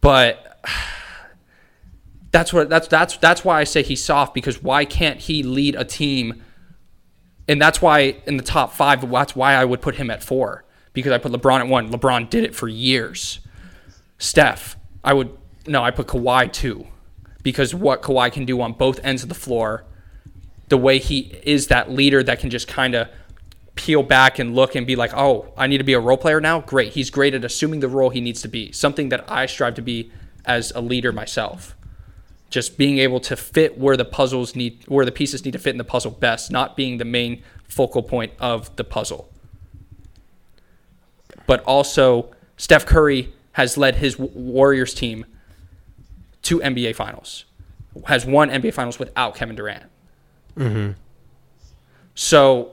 But that's what that's that's that's why I say he's soft because why can't he lead a team? And that's why in the top five, that's why I would put him at four because I put LeBron at one. LeBron did it for years. Steph, I would no, I put Kawhi two because what Kawhi can do on both ends of the floor the way he is that leader that can just kind of peel back and look and be like, oh, I need to be a role player now. Great. He's great at assuming the role he needs to be, something that I strive to be as a leader myself. Just being able to fit where the puzzles need, where the pieces need to fit in the puzzle best, not being the main focal point of the puzzle. But also, Steph Curry has led his Warriors team to NBA Finals, has won NBA Finals without Kevin Durant. So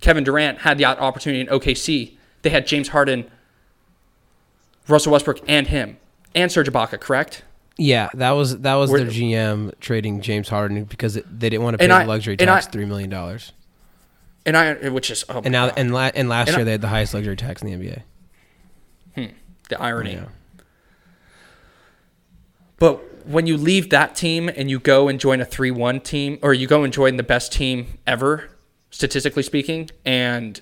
Kevin Durant had the opportunity in OKC. They had James Harden, Russell Westbrook, and him, and Serge Ibaka, correct? Yeah, that was that was Were- their GM trading James Harden because it, they didn't want to pay the luxury and I- tax three million dollars. And I, which is oh And now God, and la- and last And I- year they had the highest luxury tax in the NBA. Hmm, the irony. Yeah. But when you leave that team and you go and join a three-one team, or you go and join the best team ever, statistically speaking, and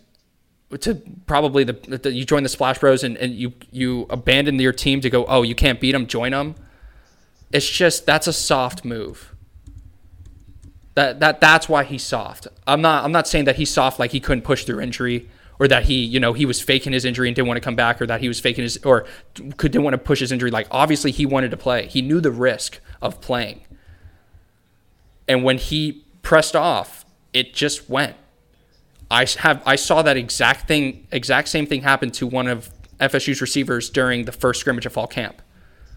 to probably the, the you join the Splash Bros and, and you you abandon your team to go, oh, you can't beat them, join them. It's just that's a soft move. That that that's why he's soft. I'm not I'm not saying that he's soft like he couldn't push through injury or that he you know he was faking his injury and didn't want to come back or that he was faking his or could didn't want to push his injury. Like obviously he wanted to play. He knew the risk of playing. And when he pressed off, it just went. I have I saw that exact thing exact same thing happen to one of FSU's receivers during the first scrimmage of fall camp.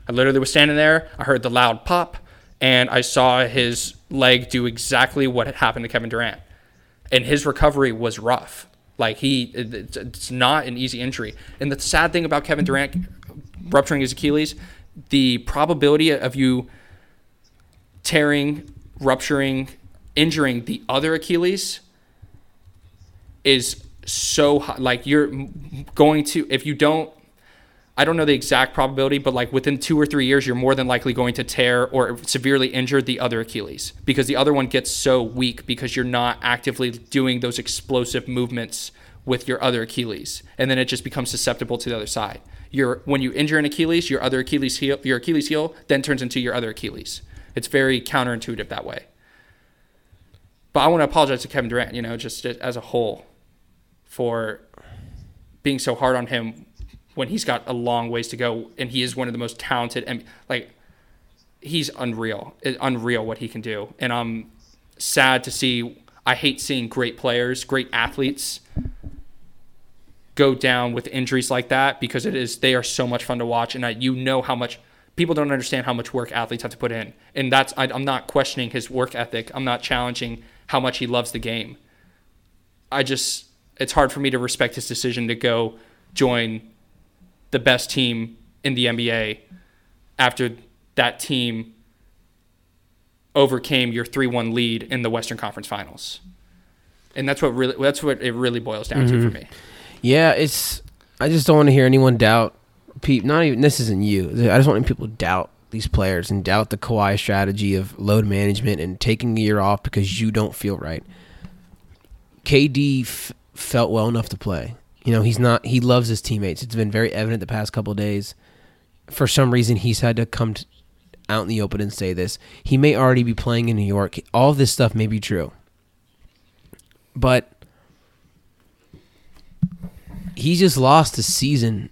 I literally was standing there. I heard the loud pop, and I saw his leg do exactly what had happened to Kevin Durant. And his recovery was rough. Like he, it's not an easy injury. And the sad thing about Kevin Durant rupturing his Achilles, the probability of you tearing, rupturing, injuring the other Achilles is so high. Like you're going to, if you don't I don't know the exact probability, but like within two or three years, you're more than likely going to tear or severely injure the other Achilles because the other one gets so weak because you're not actively doing those explosive movements with your other Achilles, and then it just becomes susceptible to the other side. Your when you injure an Achilles, your other Achilles heel, your Achilles heel then turns into your other Achilles. It's very counterintuitive that way. But I want to apologize to Kevin Durant, you know, just as a whole, for being so hard on him when he's got a long ways to go and he is one of the most talented and like he's unreal It- unreal what he can do. And i'm sad to see i hate seeing great players great athletes go down with injuries like that because it is they are so much fun to watch and I, you know how much people don't understand how much work athletes have to put in. And that's I, i'm not questioning his work ethic. I'm not challenging how much he loves the game. I just it's hard for me to respect his decision to go join the best team in the NBA after that team overcame your 3-1 lead in the Western Conference Finals. And that's what really that's what it really boils down to for mm-hmm. me. Yeah, it's. I just don't want to hear anyone doubt. Pete, not even this isn't you. I just want people to doubt these players and doubt the Kawhi strategy of load management and taking a year off because you don't feel right. KD f- felt well enough to play. You know, he's not. He loves his teammates. It's been very evident the past couple days. For some reason, he's had to come t- out in the open and say this. He may already be playing in New York. All this stuff may be true, but he just lost a season,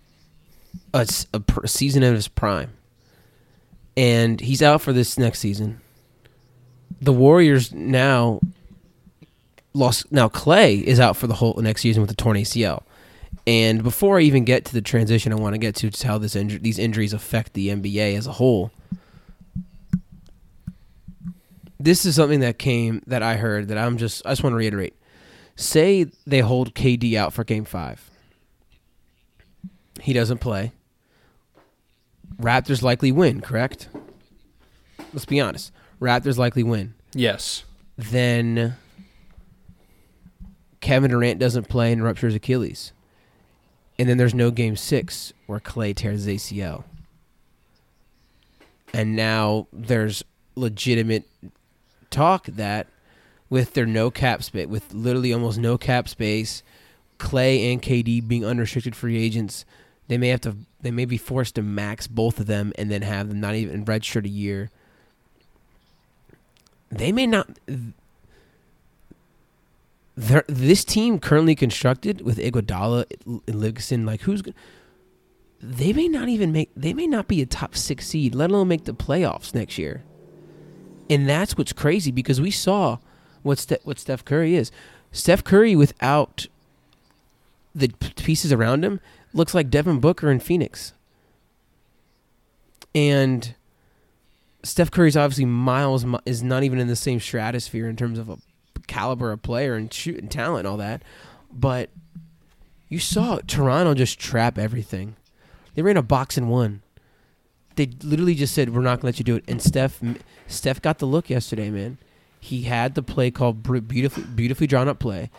a pr- season of his prime, and he's out for this next season. The Warriors now lost. Now Klay is out for the whole next season with a torn ACL. And before I even get to the transition, I want to get to just how this inju- these injuries affect the NBA as a whole. This is something that came that I heard that I'm just I just want to reiterate. Say they hold KD out for Game Five. He doesn't play. Raptors likely win, correct? Let's be honest. Raptors likely win. Yes. Then Kevin Durant doesn't play and ruptures Achilles. And then there's no game six where Klay tears his ACL. And now there's legitimate talk that with their no cap space, with literally almost no cap space, Klay and KD being unrestricted free agents, they may have to they may be forced to max both of them and then have them not even redshirt a year. They may not there, this team currently constructed with Iguodala and Livingston, like who's they may not even make they may not be a top six seed, let alone make the playoffs next year. And that's what's crazy because we saw what Ste- what Steph Curry is. Steph Curry without the pieces around him looks like Devin Booker in Phoenix. And Steph Curry's obviously miles is not even in the same stratosphere in terms of a caliber of player and shoot and talent and all that. But you saw Toronto just trap everything. They ran a box and one. They literally just said, "We're not gonna let you do it." And Steph, Steph got the look yesterday, man. He had the play called beautifully, beautifully drawn up play.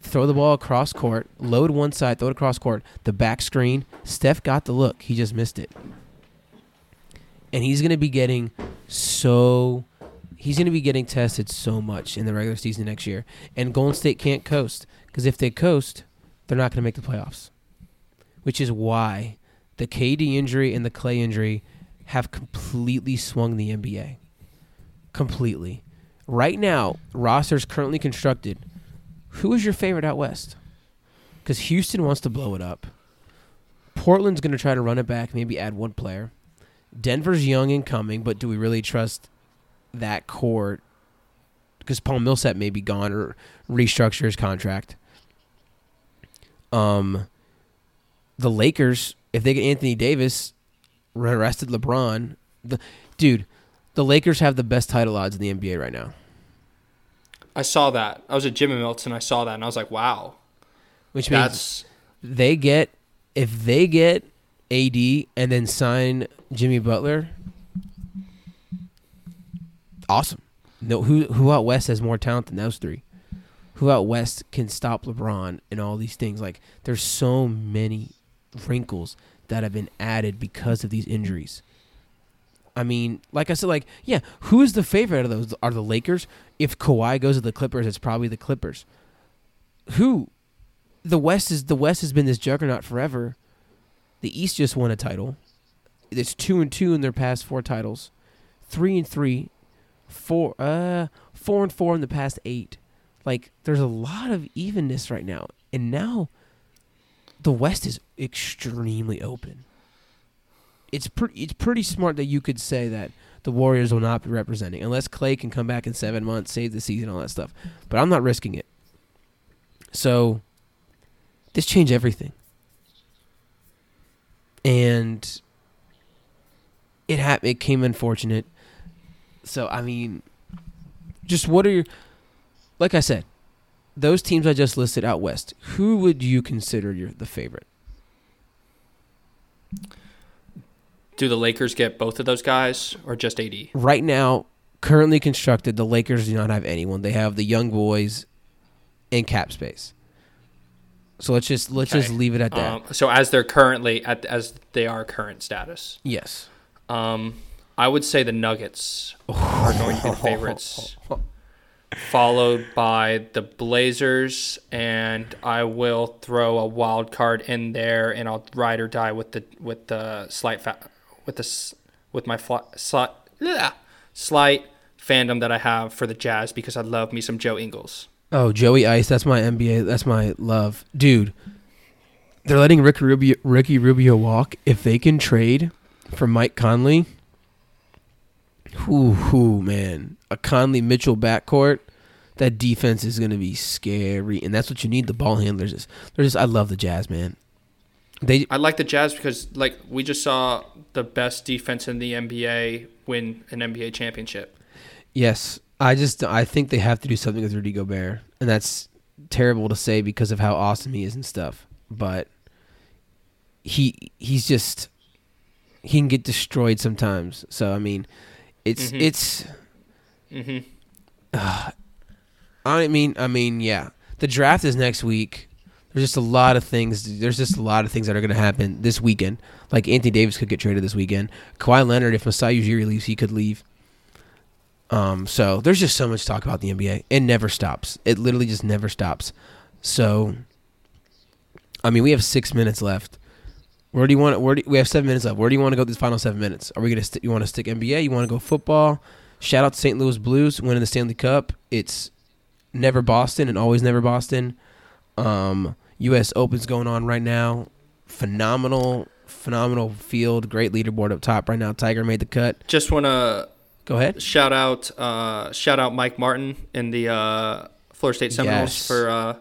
Throw the ball across court, load one side, throw it across court, the back screen. Steph got the look. He just missed it. And he's gonna be getting so he's going to be getting tested so much in the regular season next year. And Golden State can't coast because if they coast, they're not going to make the playoffs. Which is why the KD injury and the Klay injury have completely swung the NBA. Completely. Right now, roster's currently constructed. Who is your favorite out west? Because Houston wants to blow it up. Portland's going to try to run it back, maybe add one player. Denver's young and coming, but do we really trust that core? Because Paul Millsap may be gone or restructure his contract. Um, the Lakers, if they get Anthony Davis, arrested LeBron, the dude, the Lakers have the best title odds in the NBA right now. I saw that. I was at Jimmy Milton. I saw that, and I was like, "Wow, Which means that's they get if they get AD and then sign Jimmy Butler, awesome. No, who who out west has more talent than those three? Who out west can stop LeBron and all these things? Like there's so many wrinkles that have been added because of these injuries. I mean, like I said, like yeah, who is the favorite of those? Are the Lakers? If Kawhi goes to the Clippers, it's probably the Clippers. Who? The West is the West has been this juggernaut forever. The East just won a title. It's two and two in their past four titles, three and three, four uh four and four in the past eight. Like there's a lot of evenness right now, and now the West is extremely open. It's pretty it's pretty smart that you could say that the Warriors will not be representing unless Klay can come back in seven months, save the season, all that stuff. But I'm not risking it. So this changed everything. And it ha- it came unfortunate. So I mean just what are your like I said, those teams I just listed out west, who would you consider your the favorite? do the Lakers get both of those guys or just AD? Right now, currently constructed, the Lakers do not have anyone. They have the young boys and cap space. So let's just let's just leave it at that. Um, so as they're currently at as they are current status, yes. um, I would say the Nuggets are going to be the favorites, followed by the Blazers, and I will throw a wild card in there, and I'll ride or die with the with the slight fa- with the with my slight yeah, slight fandom that I have for the Jazz because I love me some Joe Ingles. Oh, Joey Ice, that's my NBA. That's my love, dude. They're letting Rick Rubio, Ricky Rubio walk. If they can trade for Mike Conley, whoo, whoo, man, a Conley Mitchell backcourt, that defense is gonna be scary, and that's what you need. The ball handlers is. They're just. I love the Jazz, man. They I like the Jazz because like we just saw the best defense in the NBA win an NBA championship. Yes, I just I think they have to do something with Rudy Gobert, and that's terrible to say because of how awesome he is and stuff. But he he's just he can get destroyed sometimes. So I mean, it's Mhm. it's hmm I mean I mean yeah, the draft is next week. There's just a lot of things. There's just a lot of things that are going to happen this weekend. Like Anthony Davis could get traded this weekend. Kawhi Leonard, if Masai Ujiri leaves, he could leave. Um, so there's just so much talk about the NBA. It never stops. It literally just never stops. So, I mean, we have six minutes left. Where do you want? Where do, we have seven minutes left. Where do you want to go these final seven minutes? Are we gonna? St- you want to stick NBA? You want to go football? Shout out to St. Louis Blues winning the Stanley Cup. It's never Boston and always never Boston. Um, U.S. Open's going on right now. Phenomenal, phenomenal field. Great leaderboard up top right now. Tiger made the cut. Just want to Go ahead. shout out uh, shout out Mike Martin and the uh, Florida State Seminoles Yes. for uh,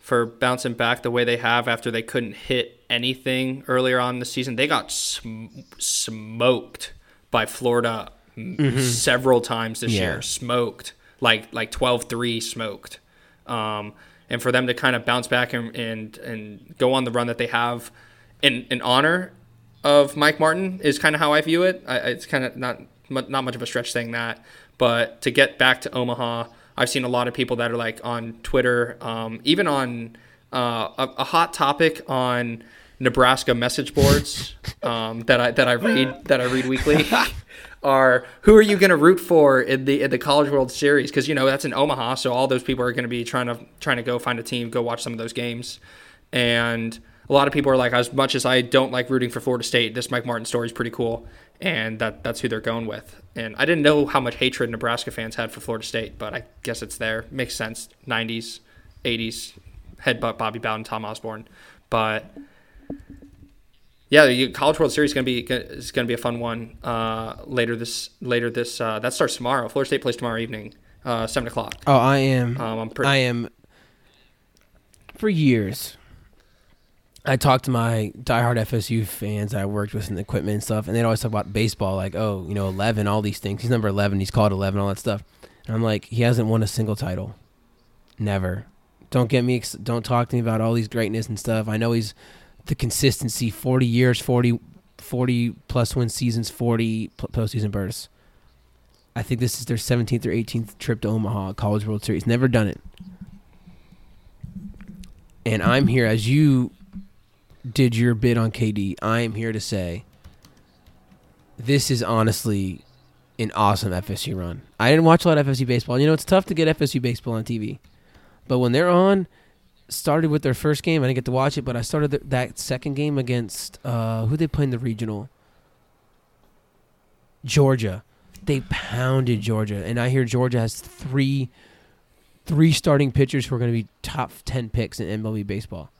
for bouncing back the way they have after they couldn't hit anything earlier on the season. They got sm- smoked by Florida m several times this Mm-hmm. Yeah. year. Smoked like like 12-3 smoked. Um, and for them to kind of bounce back and, and and go on the run that they have in in honor of Mike Martin is kind of how I view it. I, it's kind of not not much of a stretch saying that, but to get back to Omaha, I've seen a lot of people that are like on Twitter, um, even on uh, a, a hot topic on Nebraska message boards um, that I that I read that I read weekly. Are who are you going to root for in the in the College World Series? Because you know that's in Omaha, so all those people are going to be trying to trying to go find a team, go watch some of those games, and a lot of people are like, as much as I don't like rooting for Florida State, this Mike Martin story is pretty cool. and that that's who they're going with. And I didn't know how much hatred Nebraska fans had for Florida State, but I guess it's there. Makes sense. 90s, 80s, headbutt Bobby Bowden, Tom Osborne, but yeah, the College World Series is gonna be is gonna be a fun one uh, later this later this uh, that starts tomorrow. Florida State plays tomorrow evening, uh, seven o'clock. Oh, I am. Um, I'm pretty. I am. For years, I talked to my diehard FSU fans I worked with in the equipment and stuff, and they'd always talk about baseball, like, oh, you know, eleven, all these things. He's number eleven. He's called eleven, all that stuff. And I'm like, he hasn't won a single title. Never. Don't get me. ex- Don't talk to me about all these greatness and stuff. I know he's the consistency. Forty years, 40, 40 plus win seasons, forty pl- postseason bursts. I think this is their 17th or 18th trip to Omaha College World Series. Never done it. And I'm here as you did your bid on KD. I am here to say this is honestly an awesome FSU run. I didn't watch a lot of FSU baseball. You know, it's tough to get FSU baseball on TV. But when they're on, started with their first game. I didn't get to watch it, but I started th- that second game against uh, who they play in the regional. Georgia. They pounded Georgia, and I hear Georgia has three, three starting pitchers who are going to be top ten picks in MLB baseball.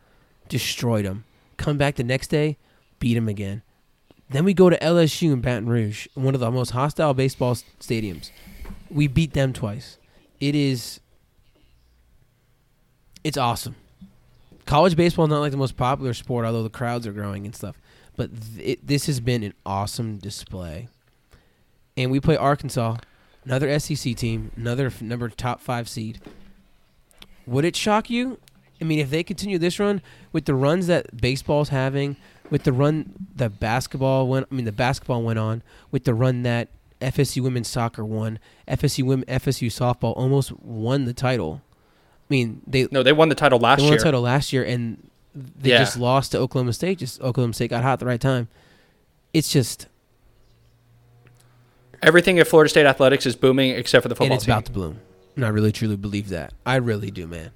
Destroyed them. Come back the next day, beat them again. Then we go to LSU in Baton Rouge, one of the most hostile baseball stadiums. We beat them twice. It is. It's awesome. College baseball is not like the most popular sport, although the crowds are growing and stuff. But th- it, this has been an awesome display. And we play Arkansas, another SEC team, another f- number top five seed. Would it shock you? I mean, if they continue this run with the runs that baseball's having, with the run that basketball went, I mean, the basketball went on, with the run that FSU women's soccer won, FSU women, FSU softball almost won the title. I mean, they no, they won the title last year. they won year. the title last year, and they Yeah. just lost to Oklahoma State. Just Oklahoma State got hot at the right time. It's just, Everything at Florida State athletics is booming except for the and football it's team. about to bloom. And I really truly believe that. I really do, man.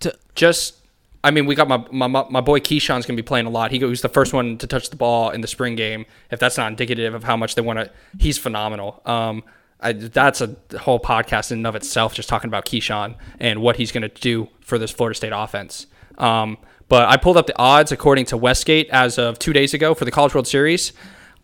To just I mean, we got my my, my boy Keyshawn's gonna be playing a lot. He was the first one to touch the ball in the spring game. If that's not indicative of how much they want to, he's phenomenal. Um, I, that's a whole podcast in and of itself, just talking about Keyshawn and what he's gonna do for this Florida State offense. Um, but I pulled up the odds according to Westgate as of two days ago for the College World Series.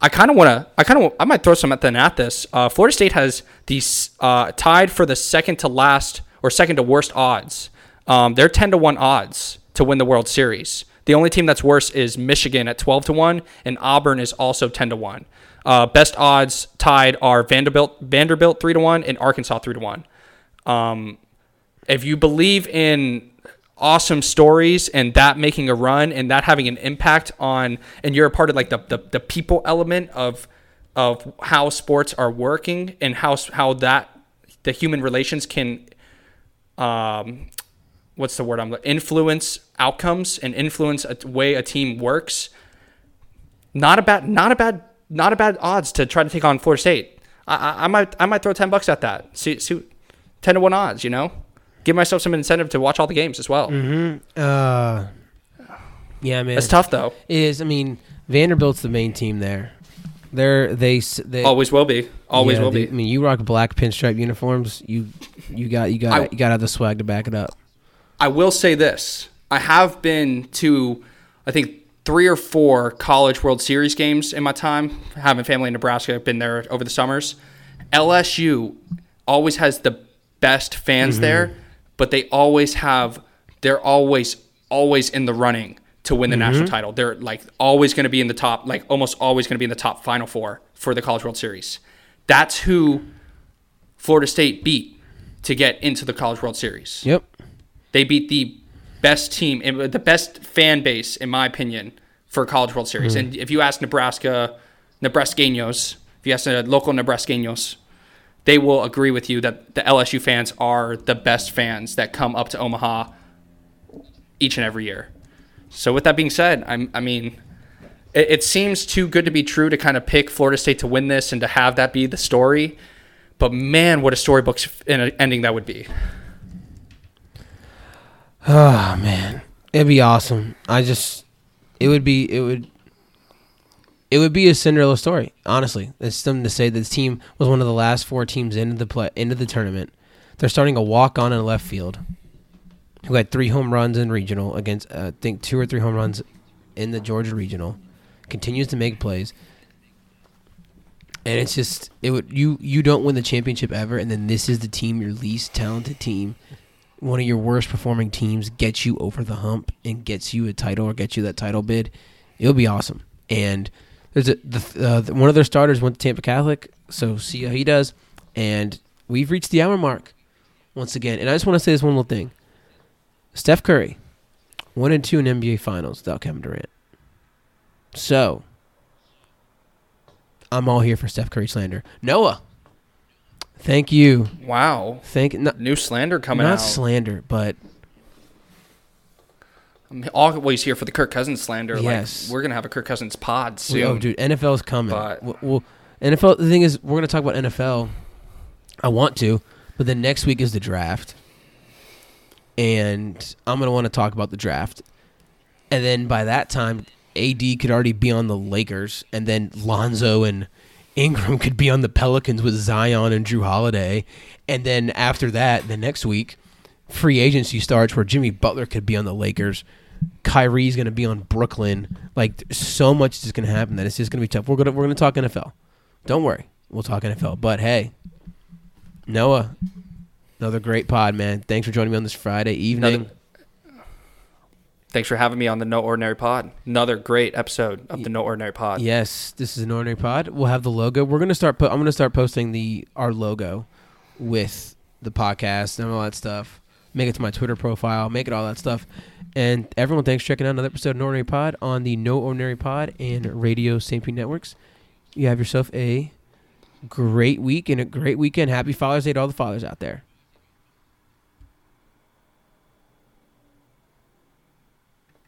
I kind of want to. I kind of. I might throw something at this. Uh, Florida State has these uh, tied for the second to last or second to worst odds. Um, they're ten to one odds to win the World Series. The only team that's worse is Michigan at twelve to one, and Auburn is also ten to one. Uh, best odds tied are Vanderbilt, Vanderbilt three to one, and Arkansas three to one. Um, if you believe in awesome stories and that making a run and that having an impact on and you're a part of like the, the, the people element of of how sports are working and how how that the human relations can um what's the word I'm influence outcomes and influence a way a team works not a bad not a bad not a bad odds to try to take on Florida State I, I, I might I might throw 10 bucks at that see, see 10 to 1 odds you know give myself some incentive to watch all the games as well Uh, yeah, man. it's tough though It is. I mean, Vanderbilt's the main team there. They're they they always will be always yeah, will they- be I mean, you rock black pinstripe uniforms. You you got you got I- you got to have the swag to back it up. I will say this. I have been to, I think, three or four college World Series games in my time. Having family in Nebraska, I've been there over the summers. LSU always has the best fans mm-hmm. there, but they always have, they're always, always in the running to win the mm-hmm. national title. They're like always going to be in the top, like almost always going to be in the top final four for the College World Series. That's who Florida State beat to get into the College World Series. Yep. They beat the best team, the best fan base, in my opinion, for College World Series. Mm. And if you ask Nebraska, Nebraskanos, if you ask the local Nebraskanos, they will agree with you that the LSU fans are the best fans that come up to Omaha each and every year. So with that being said, I'm, I mean, it, it seems too good to be true to kind of pick Florida State to win this and to have that be the story. But man, what a storybook ending that would be. Oh man, it'd be awesome. I just, it would be, it would. it would be a Cinderella story. Honestly, it's something to say this team was one of the last four teams into the play into the tournament. They're starting a walk on in left field, who had three home runs in regional against uh, I think two or three home runs in the Georgia regional. Continues to make plays, and it's just it would you you don't win the championship ever, and then this is the team your least talented team. One of your worst performing teams gets you over the hump and gets you a title or gets you that title bid. It'll be awesome. And there's a the, uh, one of their starters went to Tampa Catholic, so see how he does. And we've reached the hour mark once again. And I just want to say this one little thing: Steph Curry, one and two in NBA Finals without Kevin Durant. So I'm all here for Steph Curry slander. Noah, thank you. Wow. Thank not, New slander coming not out. slander, but I'm always here for the Kirk Cousins slander. Yes. Like, we're going to have a Kirk Cousins pod oh, soon. oh, dude, NFL's coming. But- Well, well, NFL. The thing is, we're gonna talk about NFL. I want to, but then next week is the draft, and I'm gonna want to talk about the draft, and then by that time, AD could already be on the Lakers, and then Lonzo and Ingram could be on the Pelicans with Zion and Jrue Holiday, and then after that, the next week, free agency starts where Jimmy Butler could be on the Lakers. Kyrie's going to be on Brooklyn. Like so much is going to happen that it's just going to be tough. We're gonna we're gonna talk NFL. Don't worry, we'll talk NFL. But hey, Noah, another great pod, man. Thanks for joining me on this Friday evening. Another- Thanks for having me on the No Ordinary Pod. Another great episode of the No Ordinary Pod. Yes, this is an ordinary pod. We'll have the logo. We're gonna start. Po- I'm gonna start posting the our logo with the podcast and all that stuff. Make it to my Twitter profile. Make it all that stuff. And everyone, thanks for checking out another episode of No Ordinary Pod on the No Ordinary Pod and Radio St. Pete Networks. You have yourself a great week and a great weekend. Happy Father's Day to all the fathers out there.